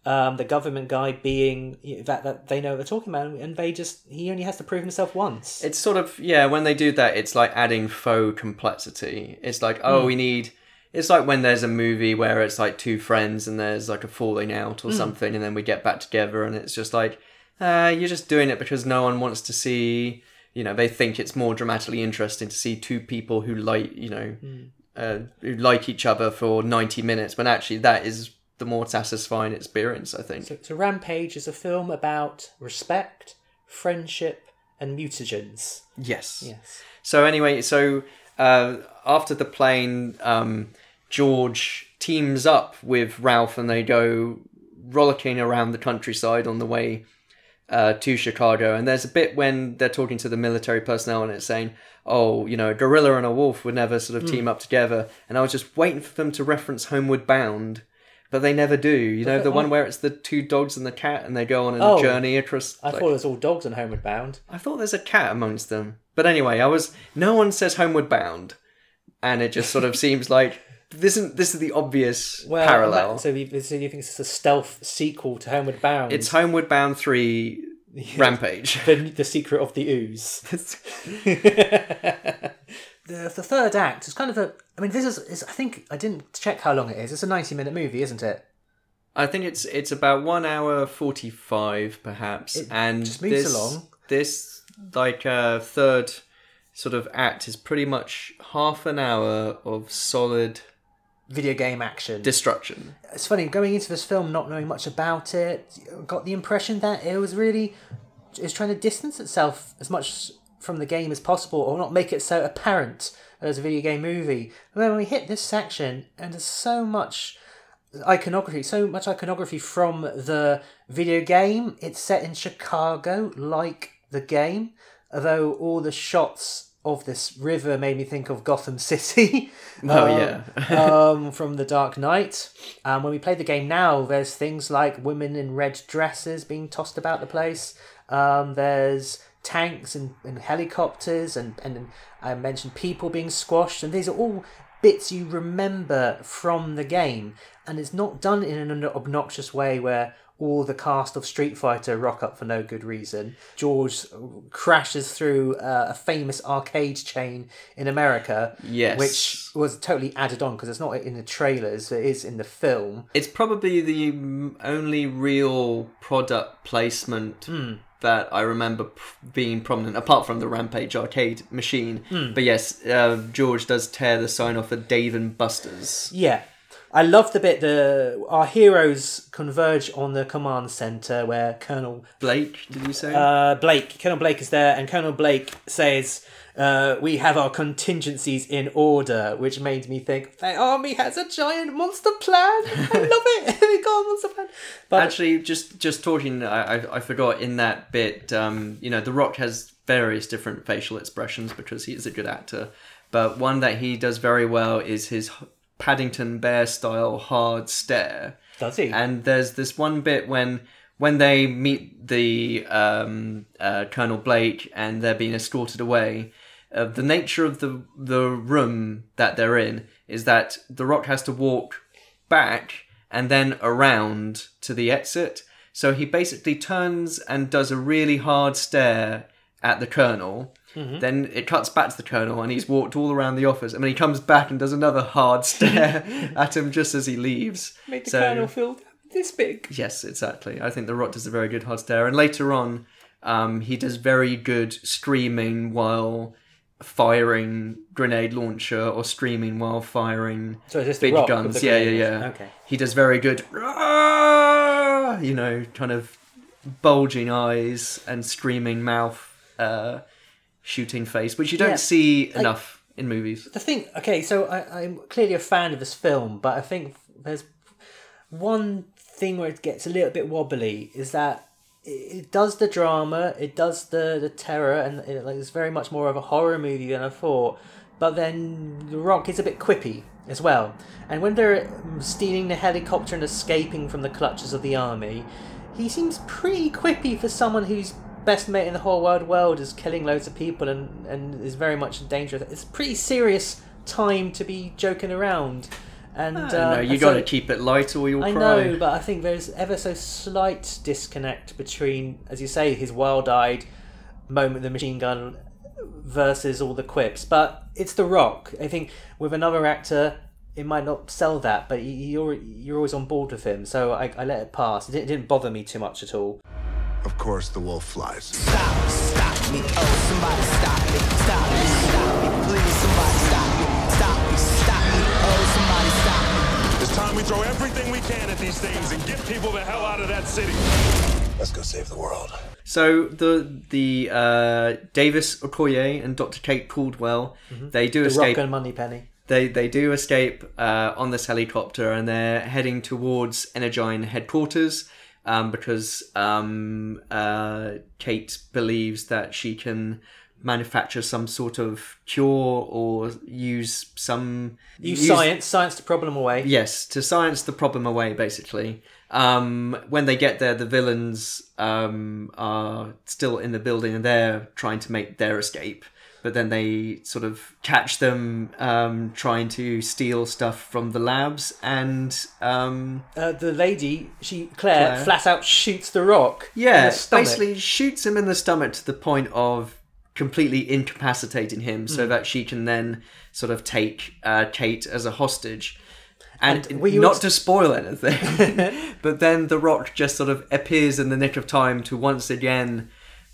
Speaker 1: um, the government guy being that that they know what they're talking about, and they just he only has to prove himself once.
Speaker 2: It's sort of yeah. When they do that, it's like adding faux complexity. It's like oh, we need. It's like when there's a movie where it's like two friends and there's like a falling out or something, and then we get back together, and it's just like, uh, you're just doing it because no one wants to see. You know, they think it's more dramatically interesting to see two people who like you know, uh, who like each other for ninety minutes, when actually that is the more satisfying experience. I think.
Speaker 1: So, so Rampage is a film about respect, friendship, and mutagens.
Speaker 2: yes.
Speaker 1: Yes.
Speaker 2: So anyway, so uh, after the plane, um, George teams up with Ralph, and they go rollicking around the countryside on the way uh, to Chicago. And there's a bit when they're talking to the military personnel, and it's saying, "Oh, you know, a gorilla and a wolf would never sort of team up together." And I was just waiting for them to reference Homeward Bound. But they never do. You know, the one where it's the two dogs and the cat, and they go on a
Speaker 1: Oh,
Speaker 2: journey across.
Speaker 1: I
Speaker 2: like-
Speaker 1: thought it was all dogs and Homeward Bound.
Speaker 2: I thought there's a cat amongst them. But anyway, I was no one says homeward bound. And it just sort of seems like this is this is the obvious
Speaker 1: Well,
Speaker 2: parallel.
Speaker 1: So you, so you think it's a stealth sequel to Homeward Bound?
Speaker 2: it's Homeward Bound 3 Rampage.
Speaker 1: the, the secret of the ooze. the, the third act is kind of a. I mean, this is, is. I think I didn't check how long it is. It's a ninety-minute movie, isn't it?
Speaker 2: I think it's it's about 1 hour 45 perhaps and
Speaker 1: just moves
Speaker 2: this
Speaker 1: along.
Speaker 2: this like uh, third sort of act is pretty much half an hour of solid
Speaker 1: Video game action.
Speaker 2: destruction.
Speaker 1: it's funny going into this film not knowing much about it got the impression that it was really is trying to distance itself as much from the game as possible or not make it so apparent as a video game movie and then when we hit this section and there's so much iconography, so much iconography from the video game. It's set in Chicago, like the game, although all the shots of this river made me think of Gotham City.
Speaker 2: Oh,
Speaker 1: um,
Speaker 2: yeah.
Speaker 1: um, from the Dark Knight. Um, when we play the game now, there's things like women in red dresses being tossed about the place. Um, there's tanks and, and helicopters, and, and I mentioned people being squashed, and these are all bits you remember from the game. And it's not done in an obnoxious way where all the cast of Street Fighter rock up for no good reason. George crashes through uh, a famous arcade chain in America,
Speaker 2: Yes.
Speaker 1: which was totally added on because it's not in the trailers; it is in the film.
Speaker 2: It's probably the only real product placement
Speaker 1: Hmm.
Speaker 2: That I remember p- being prominent, apart from the Rampage arcade machine.
Speaker 1: Hmm.
Speaker 2: But yes, uh, George does tear the sign off of Dave and Buster's.
Speaker 1: Yeah. I love the bit the our heroes converge on the command center where Colonel
Speaker 2: Blake, did you say?
Speaker 1: uh, Blake, Colonel Blake is there, and Colonel Blake says, uh, "We have our contingencies in order," which made me think the army has a giant monster plan. I love it. they got a monster plan. But
Speaker 2: Actually, just just talking, I, I, I forgot in that bit. Um, you know, The Rock has various different facial expressions because he is a good actor. But one that he does very well is his Paddington Bear style hard stare.
Speaker 1: does he?
Speaker 2: And there's this one bit when when they meet the um, uh, Colonel Blake and they're being escorted away. Uh, the nature of the the room that they're in is that the Rock has to walk back and then around to the exit. So he basically turns and does a really hard stare at the Colonel. Then it cuts back to the Colonel and he's walked all around the office. And then he comes back and does another hard stare at him just as he leaves.
Speaker 1: Made the
Speaker 2: So-
Speaker 1: Colonel feel this big.
Speaker 2: Yes, exactly. I think The Rock does a very good hard stare. And later on, um, he does very good screaming while firing grenade launcher or screaming while firing
Speaker 1: So is this The
Speaker 2: big guns. Yeah, yeah, yeah.
Speaker 1: Okay.
Speaker 2: He does very good, you know, kind of bulging eyes and screaming mouth, uh, shooting face, which you don't
Speaker 1: Yeah.
Speaker 2: see enough in movies.
Speaker 1: the thing okay so I, i'm clearly a fan of this film but i think there's one thing where it gets a little bit wobbly is that it, does the drama it does the the terror and it, like, it's very much more of a horror movie than i thought but then the rock is a bit quippy as well and when they're stealing the helicopter and escaping from the clutches of the army he seems pretty quippy for someone whose best mate in the whole wide world is killing loads of people and, and is very much in danger. It's pretty serious time to be joking around. And
Speaker 2: I
Speaker 1: uh,
Speaker 2: don't you
Speaker 1: and
Speaker 2: got to keep it light or you'll
Speaker 1: I
Speaker 2: cry.
Speaker 1: know, but I think there's ever so slight disconnect between, as you say, his wild-eyed moment, the machine gun, versus all the quips. But it's The Rock. I think with another actor, it might not sell that, but you're you're always on board with him, so I, I let it pass. It didn't, it didn't bother me too much at all.
Speaker 3: Of course, the wolf flies.
Speaker 5: Stop, stop me, oh, somebody stop me. Stop me, stop
Speaker 6: we throw everything we can at these things and get people the hell out of that city.
Speaker 3: Let's go save the world.
Speaker 2: So the the uh, Davis Okoye and Dr. Kate Caldwell, they do
Speaker 1: Mm-hmm. The
Speaker 2: escape.
Speaker 1: Rock and Moneypenny.
Speaker 2: They they do escape uh, on this helicopter, and they're heading towards Energyne headquarters um, because um, uh, Kate believes that she can manufacture some sort of cure or use some
Speaker 1: Use science, science to problem away.
Speaker 2: Yes, to science the problem away, basically. Um, when they get there, the villains um, are still in the building and they're trying to make their escape. But then they sort of catch them um, trying to steal stuff from the labs, and um,
Speaker 1: Uh, the lady, she Claire,
Speaker 2: Claire.
Speaker 1: flat out shoots the rock.
Speaker 2: yeah,
Speaker 1: the
Speaker 2: basically shoots him in the stomach to the point of completely incapacitating him, so
Speaker 1: Hmm.
Speaker 2: that she can then sort of take uh, Kate as a hostage. And,
Speaker 1: And were you
Speaker 2: not
Speaker 1: ex-
Speaker 2: to spoil anything, but then The Rock just sort of appears in the nick of time to once again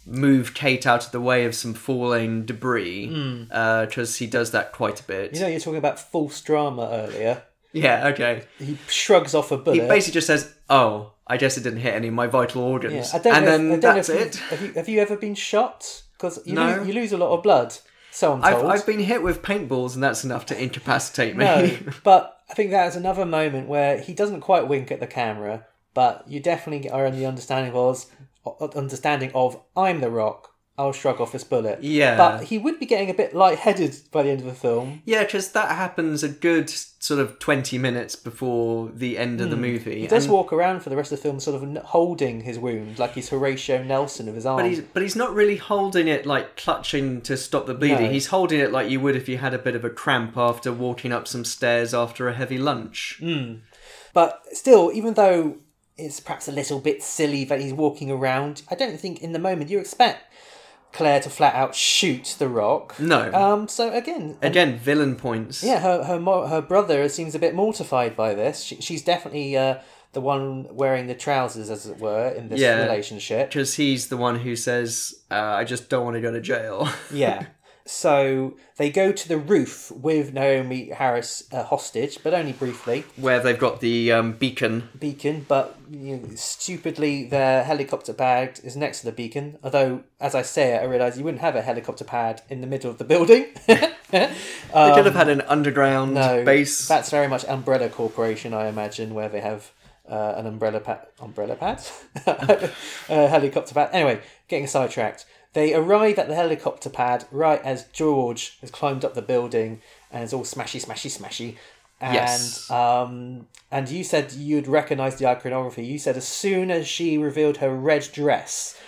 Speaker 2: move Kate out of the way of some falling debris, because he does that quite a bit.
Speaker 1: Hmm. You know, you're talking about false drama earlier.
Speaker 2: yeah, okay.
Speaker 1: He shrugs off a bullet.
Speaker 2: He basically just says, "Oh, I guess it didn't hit any of my vital
Speaker 1: yeah,
Speaker 2: organs,"
Speaker 1: I don't
Speaker 2: and
Speaker 1: know
Speaker 2: then
Speaker 1: if, I don't know
Speaker 2: that's
Speaker 1: if you-
Speaker 2: it.
Speaker 1: Have you, have you ever been shot? Because you,
Speaker 2: No.
Speaker 1: lo- you lose a lot of blood. So I'm
Speaker 2: I've,
Speaker 1: told.
Speaker 2: I've been hit with paintballs, and that's enough to incapacitate me.
Speaker 1: no, but I think that is another moment where he doesn't quite wink at the camera, but you definitely are in the understanding was understanding of I'm the Rock. I'll shrug off this bullet.
Speaker 2: Yeah.
Speaker 1: but he would be getting a bit lightheaded by the end of the film.
Speaker 2: Yeah, because that happens a good sort of 20 minutes before the end of the movie.
Speaker 1: Hmm. He does
Speaker 2: and-
Speaker 1: walk around for the rest of the film, sort of holding his wound, like he's Horatio Nelson of his arm.
Speaker 2: But he's, but he's not really holding it like clutching to stop the bleeding.
Speaker 1: No.
Speaker 2: He's holding it like you would if you had a bit of a cramp after walking up some stairs after a heavy lunch.
Speaker 1: But still, even though it's perhaps a little bit silly that he's walking around, I don't think in the moment you expect Claire to flat out shoot the Rock.
Speaker 2: No.
Speaker 1: Um. So again,
Speaker 2: Again, villain points.
Speaker 1: yeah, her her mo- her brother seems a bit mortified by this. She, she's definitely uh, the one wearing the trousers, as it were, in this
Speaker 2: Yeah.
Speaker 1: relationship.
Speaker 2: Because he's the one who says, uh, I just don't want to go to jail.
Speaker 1: Yeah. So they go to the roof with Naomie Harris uh, hostage, but only briefly.
Speaker 2: Where they've got the um, beacon.
Speaker 1: beacon, but you know, stupidly their helicopter pad is next to the beacon. Although, as I say it, I realise you wouldn't have a helicopter pad in the middle of the building.
Speaker 2: They could have had an underground
Speaker 1: Um, no,
Speaker 2: base.
Speaker 1: That's very much Umbrella Corporation, I imagine, where they have uh, an umbrella pad, umbrella pad, a helicopter pad. Anyway, getting sidetracked. They arrive at the helicopter pad right as George has climbed up the building and is all smashy, smashy, smashy. And
Speaker 2: Yes.
Speaker 1: um, and you said you'd recognise the iconography. You said as soon as she revealed her red dress,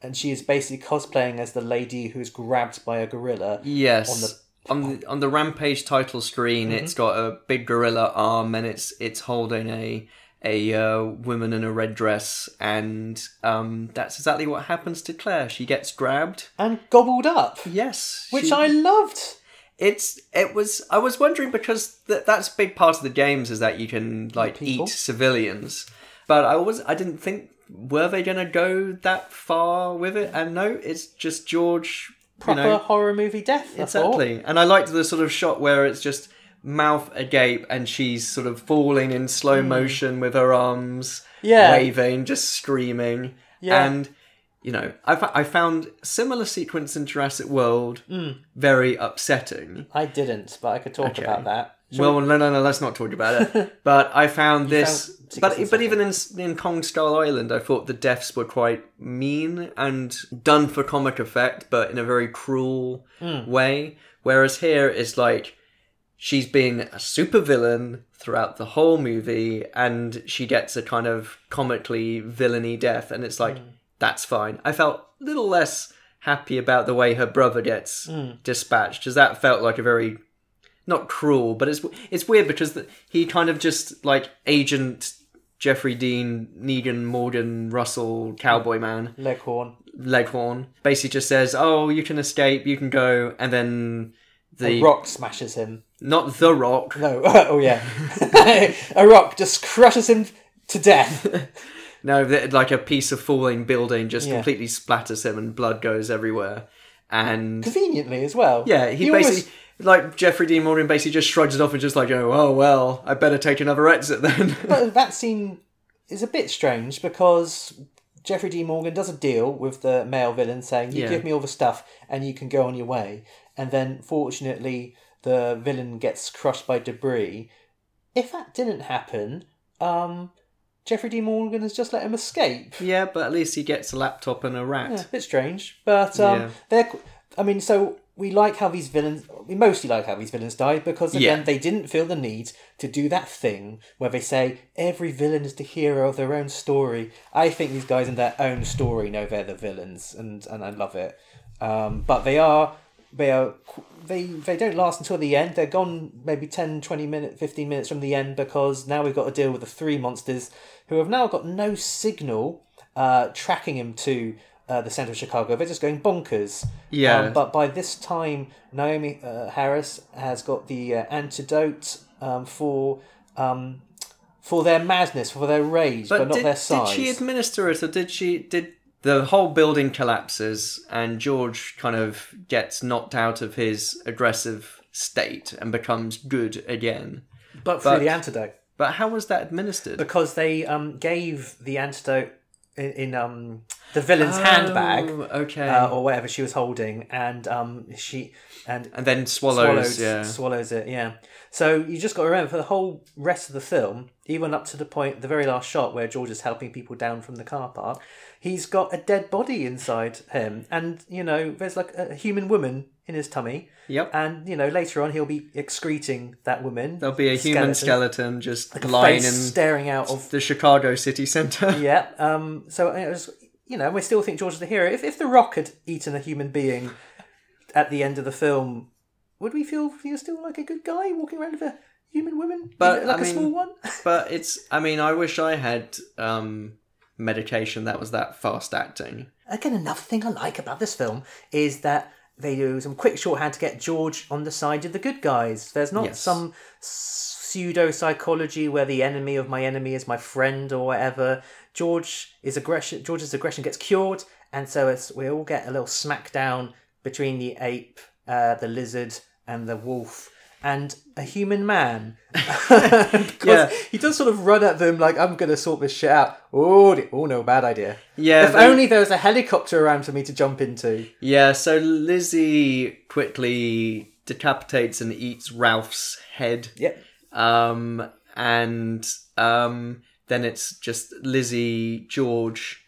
Speaker 1: and she is basically cosplaying as the lady who's grabbed by a gorilla.
Speaker 2: Yes.
Speaker 1: on the-
Speaker 2: on the on the rampage title screen,
Speaker 1: Mm-hmm.
Speaker 2: it's got a big gorilla arm, and it's it's holding a a uh, woman in a red dress, and um, that's exactly what happens to Claire. She gets grabbed.
Speaker 1: And gobbled up,
Speaker 2: Yes,
Speaker 1: which
Speaker 2: she-
Speaker 1: I loved.
Speaker 2: it's it was I was wondering because th- that's a big part of the games is that you can like
Speaker 1: people.
Speaker 2: eat civilians, but I was I didn't think were they gonna go that far with it, and no, it's just George.
Speaker 1: Proper
Speaker 2: you know,
Speaker 1: horror movie death.
Speaker 2: Exactly. And I liked the sort of shot where it's just mouth agape and she's sort of falling in slow motion with her arms.
Speaker 1: Yeah.
Speaker 2: waving, just screaming.
Speaker 1: Yeah.
Speaker 2: And, you know, I, I found similar sequence in Jurassic World
Speaker 1: Hmm.
Speaker 2: very upsetting.
Speaker 1: I didn't, but I could talk
Speaker 2: Okay.
Speaker 1: about that. Shall
Speaker 2: well, no, no, no. Let's not talk about it. but I found this.
Speaker 1: found
Speaker 2: but but even in in Kong Skull Island, I thought the deaths were quite mean and done for comic effect, but in a very cruel
Speaker 1: Hmm.
Speaker 2: way. Whereas here, it's like she's been a supervillain throughout the whole movie, and she gets a kind of comically villainy death, and it's like hmm. that's fine. I felt a little less happy about the way her brother gets hmm. dispatched, because that felt like a very not cruel, but it's it's weird because the, he kind of just like agent Jeffrey Dean, Negan, Morgan, Russell, Cowboy Man,
Speaker 1: Leghorn.
Speaker 2: Leghorn, basically just says, "Oh, you can escape, you can go," and then the
Speaker 1: A rock smashes him.
Speaker 2: not the Rock,
Speaker 1: No, oh yeah. a rock just crushes him to death.
Speaker 2: no, like a piece of falling building just
Speaker 1: Yeah.
Speaker 2: completely splatters him and blood goes everywhere, and
Speaker 1: Conveniently as well.
Speaker 2: yeah, he,
Speaker 1: almost-
Speaker 2: basically. Like Jeffrey Dean Morgan basically just shrugs it off and just like, oh, oh well, I better take another exit then.
Speaker 1: But that scene is a bit strange because Jeffrey D. Morgan does a deal with the male villain saying, You
Speaker 2: Yeah.
Speaker 1: give me all the stuff and you can go on your way. And then fortunately, the villain gets crushed by debris. If that didn't happen, um, Jeffrey D. Morgan has just let him escape.
Speaker 2: Yeah, but at least he gets a laptop and a rat.
Speaker 1: Yeah, a bit strange. But um,
Speaker 2: Yeah.
Speaker 1: they're. I mean, so we like how these villains. We mostly like how these villains die because again,
Speaker 2: Yeah.
Speaker 1: they didn't feel the need to do that thing where they say every villain is the hero of their own story. I think these guys in their own story know they're the villains, and and I love it. Um, but they are. They are. They they don't last until the end. They're gone maybe 10, 20 minutes, fifteen minutes from the end because now we've got to deal with the three monsters who have now got no signal uh, tracking him to uh, the centre of Chicago. They're just going bonkers.
Speaker 2: Yeah.
Speaker 1: Um, but by this time, Naomie uh, Harris has got the uh, antidote um, for um, for their madness, for their rage, but, not
Speaker 2: did,
Speaker 1: their size.
Speaker 2: did she administer it, or did she? Did the whole building collapses and George kind of gets knocked out of his aggressive state and becomes good again?
Speaker 1: but through
Speaker 2: but-
Speaker 1: the antidote.
Speaker 2: But how was that administered?
Speaker 1: because they um, gave the antidote in, in um the villain's handbag
Speaker 2: Oh, okay.
Speaker 1: uh, or whatever she was holding, and um she and
Speaker 2: and then swallows, yeah.
Speaker 1: swallows it. Yeah. So you just got to remember for the whole rest of the film, even up to the point, the very last shot where George is helping people down from the car park, he's got a dead body inside him, and you know there's like a human woman in his tummy.
Speaker 2: Yep.
Speaker 1: And you know later on he'll be excreting that woman.
Speaker 2: There'll be a human skeleton just
Speaker 1: like
Speaker 2: lying in
Speaker 1: staring out of
Speaker 2: the Chicago city centre.
Speaker 1: yeah. Um. So it was, you know, we still think George is the hero. If if The Rock had eaten a human being at the end of the film, would we feel he was still like a good guy walking around with a human woman,
Speaker 2: But,
Speaker 1: like
Speaker 2: I
Speaker 1: a
Speaker 2: mean-
Speaker 1: small one?
Speaker 2: But it's, I mean, I wish I had um, medication that was that fast acting.
Speaker 1: Again, another thing I like about this film is that they do some quick shorthand to get George on the side of the good guys. There's not
Speaker 2: Yes.
Speaker 1: some pseudo psychology where the enemy of my enemy is my friend or whatever. George is aggression. George's aggression gets cured, and so it's, we all get a little smackdown between the ape, uh, the lizard, and the wolf. And a human man,
Speaker 2: Yeah.
Speaker 1: he does sort of run at them like I'm going to sort this shit out. Oh, oh no, bad idea.
Speaker 2: Yeah,
Speaker 1: if
Speaker 2: they-
Speaker 1: only there was a helicopter around for me to jump into.
Speaker 2: Yeah, so Lizzie quickly decapitates and eats Ralph's head.
Speaker 1: Yep.
Speaker 2: Um, and um, then it's just Lizzie, George,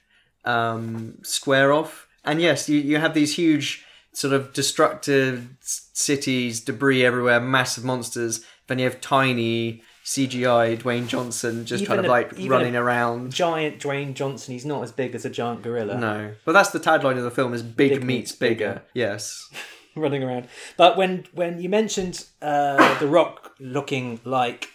Speaker 2: um, square off. And yes, you, you have these huge, sort of destructive cities, debris everywhere, massive monsters. Then you have tiny CGI Dwayne Johnson just
Speaker 1: Even
Speaker 2: kind of like running around.
Speaker 1: Giant Dwayne Johnson. He's not as big as a giant gorilla.
Speaker 2: No, but that's the tagline of the film: is "Big,
Speaker 1: Big
Speaker 2: meets
Speaker 1: meets
Speaker 2: bigger."
Speaker 1: bigger.
Speaker 2: Yes.
Speaker 1: running around. But when when you mentioned uh, the Rock looking like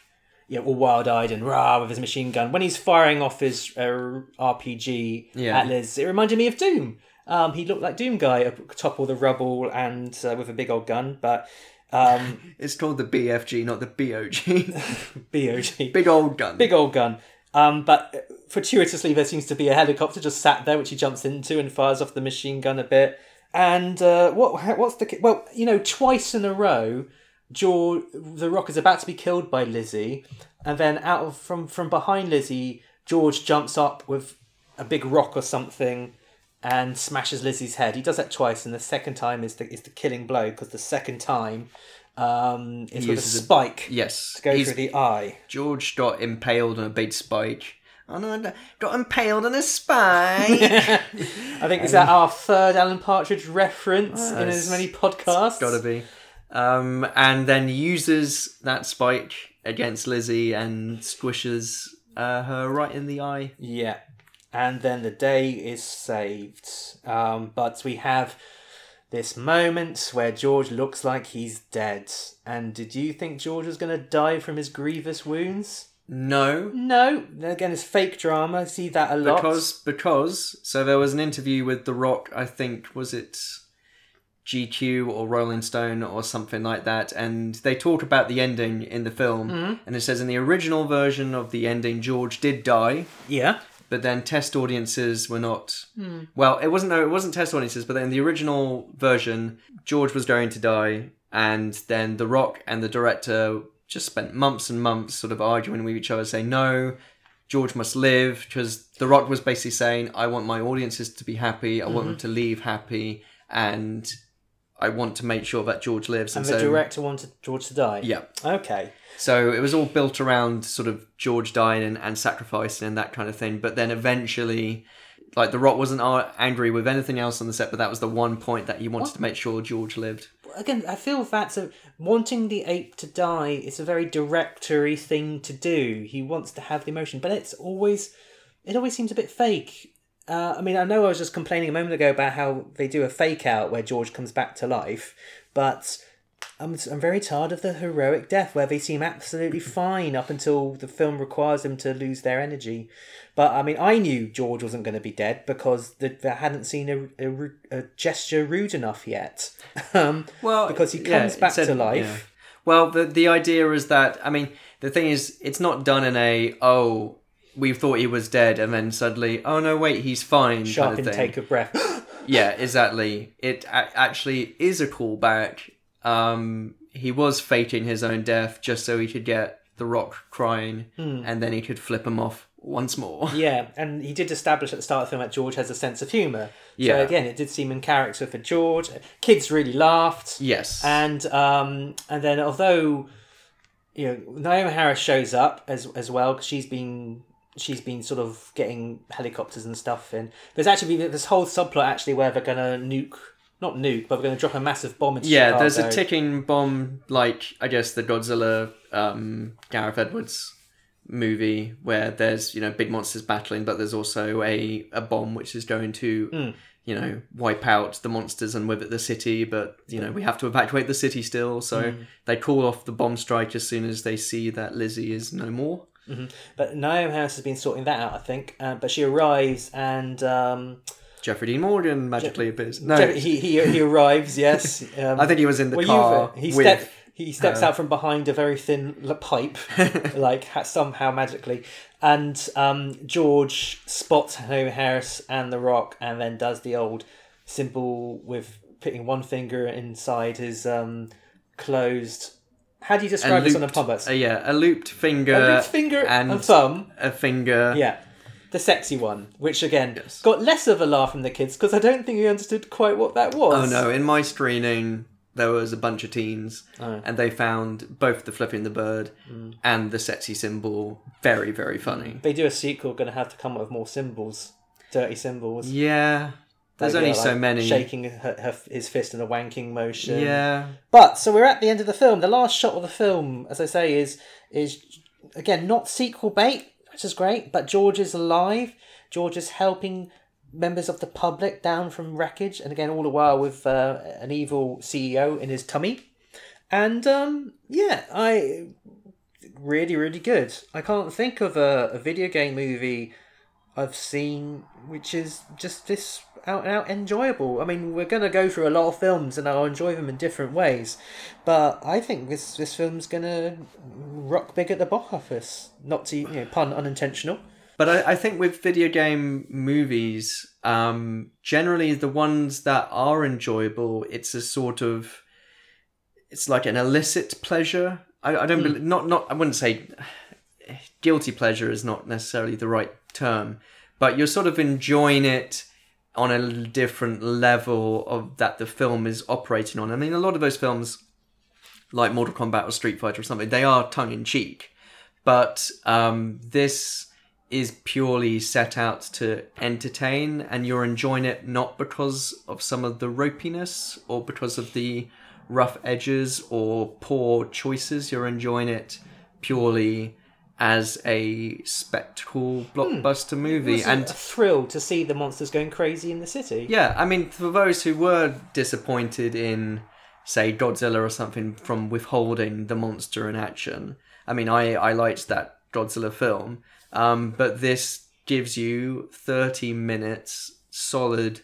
Speaker 1: you know, all wild eyed and rah with his machine gun, when he's firing off his uh, RPG
Speaker 2: Yeah.
Speaker 1: at Liz, it reminded me of Doom. Um, he looked like Doom guy up top all the rubble and uh, with a big old gun, but um,
Speaker 2: It's called the BFG, not the BOG.
Speaker 1: BOG.
Speaker 2: Big old gun.
Speaker 1: big old gun. Um, but fortuitously, there seems to be a helicopter just sat there, which he jumps into and fires off the machine gun a bit. And uh, what what's the well, you know, twice in a row, George the Rock is about to be killed by Lizzie, and then out of from from behind Lizzie, George jumps up with a big rock or something and smashes Lizzie's head. He does that twice, and the second time is the is the killing blow because the second time um, is with a
Speaker 2: uses a-
Speaker 1: spike
Speaker 2: Yes.
Speaker 1: to go
Speaker 2: He's-
Speaker 1: through the eye.
Speaker 2: George got impaled on a big spike. Oh no, got impaled on a spike.
Speaker 1: I think is that our third Alan Partridge reference in as many podcasts.
Speaker 2: Gotta be. Um, and then uses that spike against Lizzie and squishes uh, her right in the eye.
Speaker 1: Yeah, and then the day is saved. Um, but we have this moment where George looks like he's dead. And did you think George was going to die from his grievous wounds?
Speaker 2: No,
Speaker 1: No. Again, it's fake drama. I see that a lot.
Speaker 2: because because so there was an interview with The Rock. I think was it GQ or Rolling Stone or something like that, and they talk about the ending in the film,
Speaker 1: Mm-hmm.
Speaker 2: and it says in the original version of the ending, George did die.
Speaker 1: yeah.
Speaker 2: But then test audiences were not hmm. well it wasn't no it wasn't test audiences but then the original version george was going to die and then the rock and the director just spent months and months sort of arguing with each other saying no george must live because the rock was basically saying i want my audiences to be happy i want mm-hmm. them to leave happy and i want to make sure that george lives
Speaker 1: And
Speaker 2: and,
Speaker 1: the
Speaker 2: so
Speaker 1: director wanted George to die.
Speaker 2: yeah
Speaker 1: Okay.
Speaker 2: so it was all built around sort of George dying and, and sacrificing and that kind of thing. But then eventually, like The Rock wasn't angry with anything else on the set, but that was the one point that he wanted to make sure George lived.
Speaker 1: again, I feel that's a wanting the ape to die is a very directory thing to do. He wants to have the emotion, but it's always it always seems a bit fake. Uh, I mean, I know I was just complaining a moment ago about how they do a fake out where George comes back to life, but I'm I'm very tired of the heroic death where they seem absolutely fine up until the film requires them to lose their energy. But I mean, I knew George wasn't going to be dead because the, I hadn't seen a, a, a gesture rude enough yet. um, because he comes
Speaker 2: it
Speaker 1: back
Speaker 2: said-
Speaker 1: to life.
Speaker 2: yeah. Well, the the idea is that I mean the thing is it's not done in a oh we thought he was dead and then suddenly oh no wait he's fine
Speaker 1: Sharp
Speaker 2: kind of
Speaker 1: intake of breath.
Speaker 2: Yeah, exactly. It a- actually is a callback. Um, he was faking his own death just so he could get the Rock crying,
Speaker 1: Hmm.
Speaker 2: and then he could flip him off once more.
Speaker 1: Yeah, and he did establish at the start of the film that George has a sense of humour.
Speaker 2: Yeah.
Speaker 1: So again, it did seem in character for George. Kids really laughed.
Speaker 2: Yes.
Speaker 1: And um, and then although you know Naomie Harris shows up as as well 'cause she's been she's been sort of getting helicopters and stuff in. There's actually been this whole subplot actually where they're gonna nuke. Not nuke, but they're going to drop a massive bomb into
Speaker 2: yeah, there's a ticking bomb, like I guess the Godzilla um, Gareth Edwards movie, where there's you know big monsters battling, but there's also a a bomb which is going to
Speaker 1: Hmm.
Speaker 2: you know wipe out the monsters and with it the city. But you know we have to evacuate the city still, so
Speaker 1: Hmm.
Speaker 2: they call off the bomb strike as soon as they see that Lizzie is no more.
Speaker 1: But Naomie Harris has been sorting that out, I think. Uh, but she arrives and um,
Speaker 2: Jeffrey Dean Morgan magically appears. No,
Speaker 1: he, he he arrives. Yes, um,
Speaker 2: I think he was in the
Speaker 1: Well,
Speaker 2: car
Speaker 1: he
Speaker 2: with.
Speaker 1: step, he steps
Speaker 2: her.
Speaker 1: out from behind a very thin pipe, like somehow magically, and um, George spots Naomie Harris and The Rock, and then does the old symbol with putting one finger inside his um, closed. How do you describe this on a puppet?
Speaker 2: uh, yeah, a looped finger,
Speaker 1: A looped finger
Speaker 2: and
Speaker 1: and thumb.
Speaker 2: a finger.
Speaker 1: Yeah. The sexy one, which again
Speaker 2: Yes.
Speaker 1: got less of a laugh from the kids because I don't think we understood quite what that was.
Speaker 2: Oh no! In my screening, there was a bunch of teens,
Speaker 1: Oh.
Speaker 2: and they found both the flipping the bird
Speaker 1: Mm.
Speaker 2: and the sexy symbol very, very funny.
Speaker 1: They do a sequel, going to have to come up with more symbols, dirty symbols.
Speaker 2: Yeah, there's only
Speaker 1: uh,
Speaker 2: so many.
Speaker 1: Shaking her, her, his fist in a wanking motion.
Speaker 2: Yeah,
Speaker 1: But so we're at the end of the film. The last shot of the film, as I say, is is again not sequel bait, which is great. But George is alive. George is helping members of the public down from wreckage, and again all the while with uh, an evil CEO in his tummy. And um, yeah, I really really good. I can't think of a, a video game movie I've seen which is just this out and out enjoyable. I mean, we're gonna go through a lot of films and I'll enjoy them in different ways, but I think this this film's gonna rock big at the box office. Not to you know pun unintentional.
Speaker 2: but I, I think with video game movies, um, generally the ones that are enjoyable, it's a sort of, it's like an illicit pleasure. I, I don't, bel not not. I wouldn't say guilty pleasure is not necessarily the right term, but you're sort of enjoying it on a different level of that the film is operating on. I mean, a lot of those films, like Mortal Kombat or Street Fighter or something, they are tongue in cheek, but um, this is purely set out to entertain, and you're enjoying it not because of some of the ropiness or because of the rough edges or poor choices. You're enjoying it purely as a spectacle blockbuster movie,
Speaker 1: It's
Speaker 2: and
Speaker 1: a thrill to see the monsters going crazy in the city.
Speaker 2: yeah, I mean, for those who were disappointed in, say, Godzilla or something from withholding the monster in action, I mean, I, I liked that Godzilla film, um, but this gives you 30 minutes solid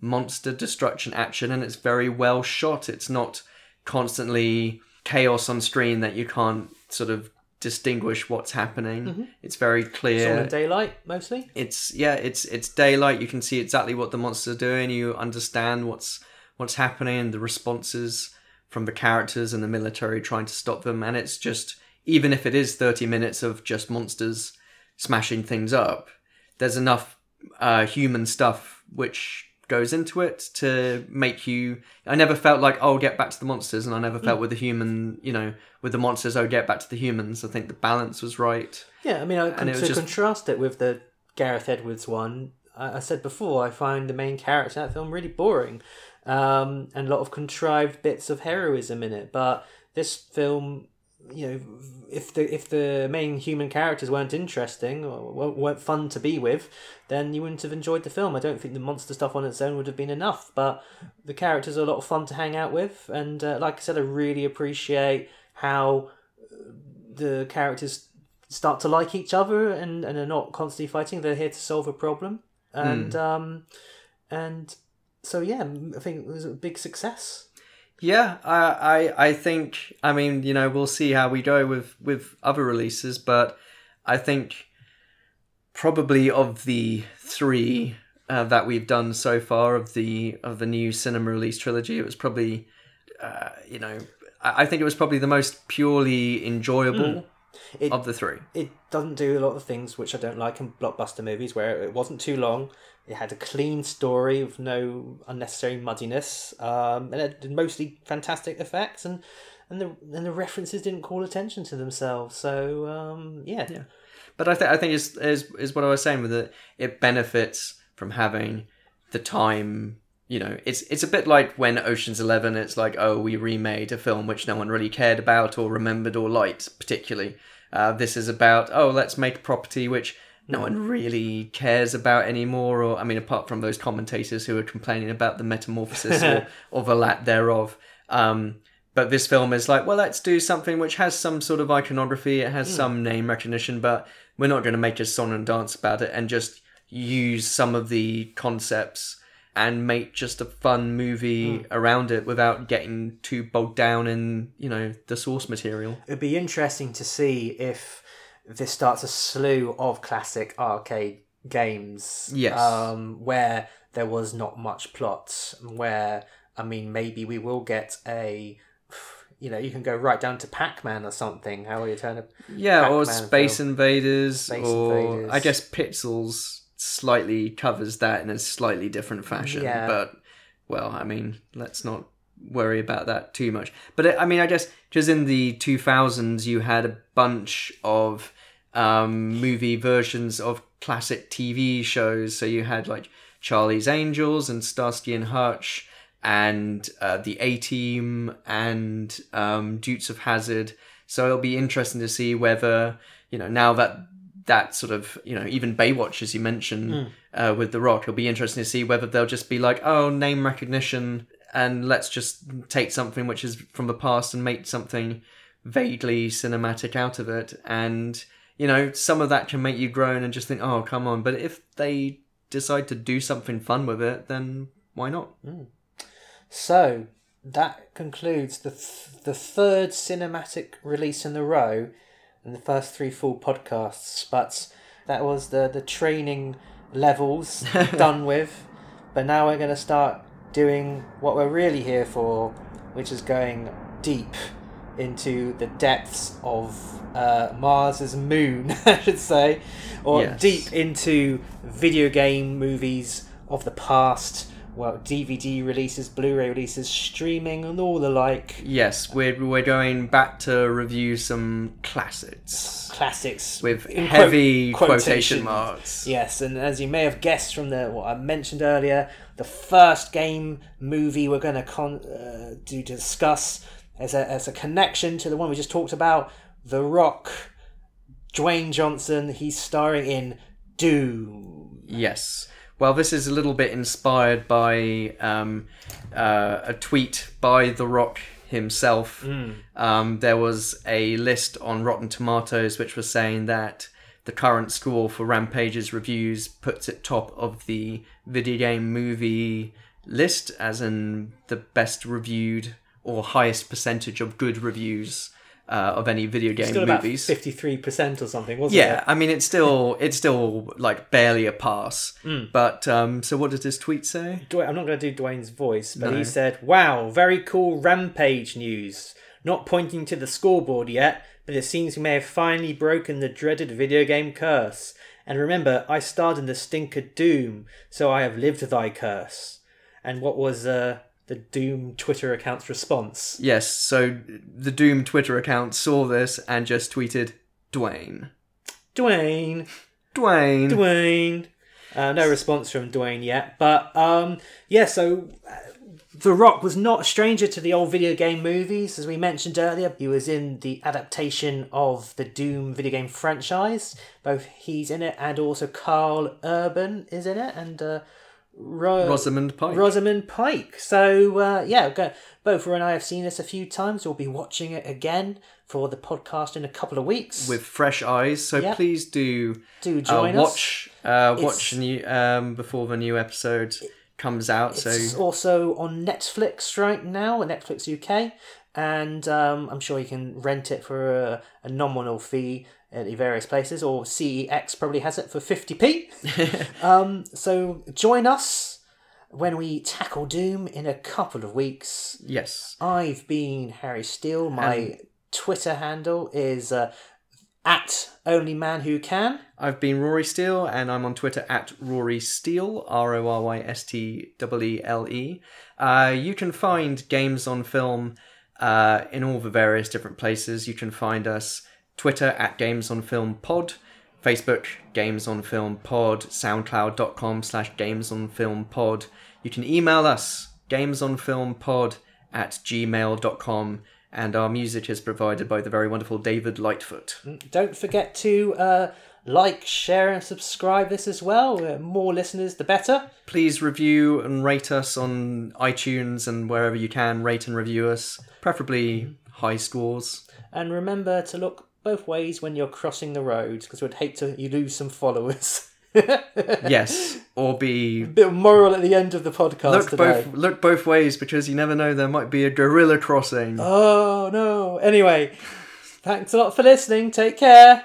Speaker 2: monster destruction action, and it's very well shot. It's not constantly chaos on screen that you can't sort of distinguish what's happening. It's very clear.
Speaker 1: It's all in daylight mostly.
Speaker 2: it's yeah it's it's daylight. You can see exactly what the monsters are doing. You understand what's what's happening and the responses from the characters and the military trying to stop them. And it's just even if it is 30 minutes of just monsters smashing things up there's enough uh, human stuff which goes into it to make you i never felt like oh get back to the monsters and i never felt with the human you know with the monsters oh get back to the humans. I think the balance was right.
Speaker 1: Yeah, I mean, I,
Speaker 2: And it
Speaker 1: to
Speaker 2: was just-
Speaker 1: contrast it with the Gareth Edwards one, I, I said before, I find the main character in that film really boring, um, and a lot of contrived bits of heroism in it. But this film, you know, if the if the main human characters weren't interesting or weren't- fun to be with, then you wouldn't have enjoyed the film. I don't think the monster stuff on its own would have been enough. But the characters are a lot of fun to hang out with, and uh, like I said, I really appreciate how the characters start to like each other and, and are not constantly fighting. They're here to solve a problem, and um, and so yeah, I think it was a big success.
Speaker 2: Yeah, I, I I think I mean you know we'll see how we go with with other releases, but I think probably of the three uh, that we've done so far of the of the new cinema release trilogy, it was probably uh, you know I, I think it was probably the most purely enjoyable
Speaker 1: It,
Speaker 2: of the three.
Speaker 1: it doesn't do a lot of things which I don't like in blockbuster movies, where it wasn't too long. It had a clean story with no unnecessary muddiness, um, and it had mostly fantastic effects, and and the and the references didn't call attention to themselves. So um, yeah,
Speaker 2: Yeah. But I think I think is is is what I was saying with it. It benefits from having the time. You know, it's it's a bit like when Ocean's Eleven. It's like, oh, we remade a film which no one really cared about or remembered or liked particularly. Uh, this is about oh, let's make a property which no one really cares about anymore. Or I mean, apart from those commentators who are complaining about the metamorphosis or, or the lack thereof. Um, but this film is like, well, let's do something which has some sort of iconography, it has some name recognition, but we're not going to make a song and dance about it and just use some of the concepts and make just a fun movie around it without getting too bogged down in, you know, the source material.
Speaker 1: it'd be interesting to see if this starts a slew of classic arcade games.
Speaker 2: Yes.
Speaker 1: Um, where there was not much plot, where I mean, maybe we will get a. You know, you can go right down to Pac-Man or something. How will you turn a
Speaker 2: Yeah, or
Speaker 1: Pac-Man
Speaker 2: Space
Speaker 1: film.
Speaker 2: Invaders,
Speaker 1: Space
Speaker 2: or
Speaker 1: Invaders.
Speaker 2: I guess Pixels slightly covers that in a slightly different fashion.
Speaker 1: Yeah.
Speaker 2: But well, I mean, let's not worry about that too much. But uh, I mean, I guess just in the 2000s, you had a bunch of um, movie versions of classic TV shows. So you had like Charlie's Angels and Starsky and Hutch and uh, the A Team and um, Dukes of Hazzard. So it'll be interesting to see whether you know now that that sort of you know even Baywatch as you mentioned uh, with The Rock, it'll be interesting to see whether they'll just be like oh name recognition and let's just take something which is from the past and make something vaguely cinematic out of it and you know some of that can make you groan and just think oh come on but if they decide to do something fun with it then why not hmm.
Speaker 1: So that concludes the th- the third cinematic release in a row, and the first three full podcasts. But that was the the training levels done with. But now we're going to start doing what we're really here for, which is going deep into the depths of uh, Mars's moon, I should say, or
Speaker 2: Yes.
Speaker 1: deep into video game movies of the past. Well, DVD releases, Blu-ray releases, streaming, and all the like
Speaker 2: yes we're, we're going back to review some classics
Speaker 1: classics
Speaker 2: with heavy
Speaker 1: quote-
Speaker 2: quotation marks
Speaker 1: Yes, and as you may have guessed from the what I mentioned earlier, the first game movie we're going to con- uh, do discuss as a as a connection to the one we just talked about, The Rock, Dwayne Johnson. He's starring in Doom.
Speaker 2: Yes. Well, this is a little bit inspired by um, uh, a tweet by The Rock himself. Um, there was a list on Rotten Tomatoes which was saying that the current score for Rampage's reviews puts it top of the video game movie list, as in the best reviewed or highest percentage of good reviews uh, of any video game
Speaker 1: Still
Speaker 2: movies.
Speaker 1: fifty three percent or something, wasn't
Speaker 2: Yeah,
Speaker 1: it?
Speaker 2: I mean it's still it's still like barely a pass. But um, so what did this tweet say?
Speaker 1: Dwayne, I'm not going to do Dwayne's voice, but
Speaker 2: No.
Speaker 1: he said, "Wow, very cool Rampage news. Not pointing to the scoreboard yet, but it seems we may have finally broken the dreaded video game curse. And remember, I starred in the stinker Doom, so I have lived thy curse." And what was uh, the Doom Twitter account's response?
Speaker 2: Yes, so the Doom Twitter account saw this and just tweeted Dwayne.
Speaker 1: Dwayne,
Speaker 2: Dwayne.
Speaker 1: Dwayne. Uh, no response from Dwayne yet, but um, yeah. So uh, The Rock was not a stranger to the old video game movies, as we mentioned earlier. He was in the adaptation of the Doom video game franchise. Both he's in it, and also Karl Urban is in it, and uh, Ro-
Speaker 2: Rosamund Pike.
Speaker 1: Rosamund Pike. So uh, yeah, go, both Ro and I have seen this a few times. We'll be watching it again for the podcast in a couple of weeks.
Speaker 2: with fresh eyes. So
Speaker 1: Yep.
Speaker 2: please do
Speaker 1: Do
Speaker 2: uh,
Speaker 1: join us.
Speaker 2: watch uh, watch new um, before the new episode comes out. So
Speaker 1: It's also on Netflix right now, Netflix UK, and um, I'm sure you can rent it for a, a nominal fee at the various places, or CEX probably has it for 50p. um, so join us when we tackle Doom in a couple of weeks.
Speaker 2: yes,
Speaker 1: I've been Harry Steele. My
Speaker 2: And-
Speaker 1: Twitter handle is uh, at Only Man Who Can.
Speaker 2: I've been Rory Steele, and I'm on Twitter at Rory Steele, R O R Y S T E E L E. Uh, you can find games on film uh, in all the various different places. You can find us Twitter at Games on Film Pod, Facebook Games on Film Pod, SoundCloud.com slash Games on Film Pod. You can email us gamesonfilmpod at gmail.com and our music is provided by the very wonderful David Lightfoot.
Speaker 1: Don't forget to uh, like, share, and subscribe this as well. Uh, more listeners, the better.
Speaker 2: please review and rate us on iTunes and wherever you can. Rate and review us, preferably high scores.
Speaker 1: And remember to look both ways when you're crossing the road, because we'd hate to you lose some followers.
Speaker 2: Yes, or be
Speaker 1: a Bit moral at the end of the podcast
Speaker 2: look
Speaker 1: today.
Speaker 2: both look both ways because you never know there might be a gorilla crossing.
Speaker 1: Oh no. Anyway, thanks a lot for listening. Take care.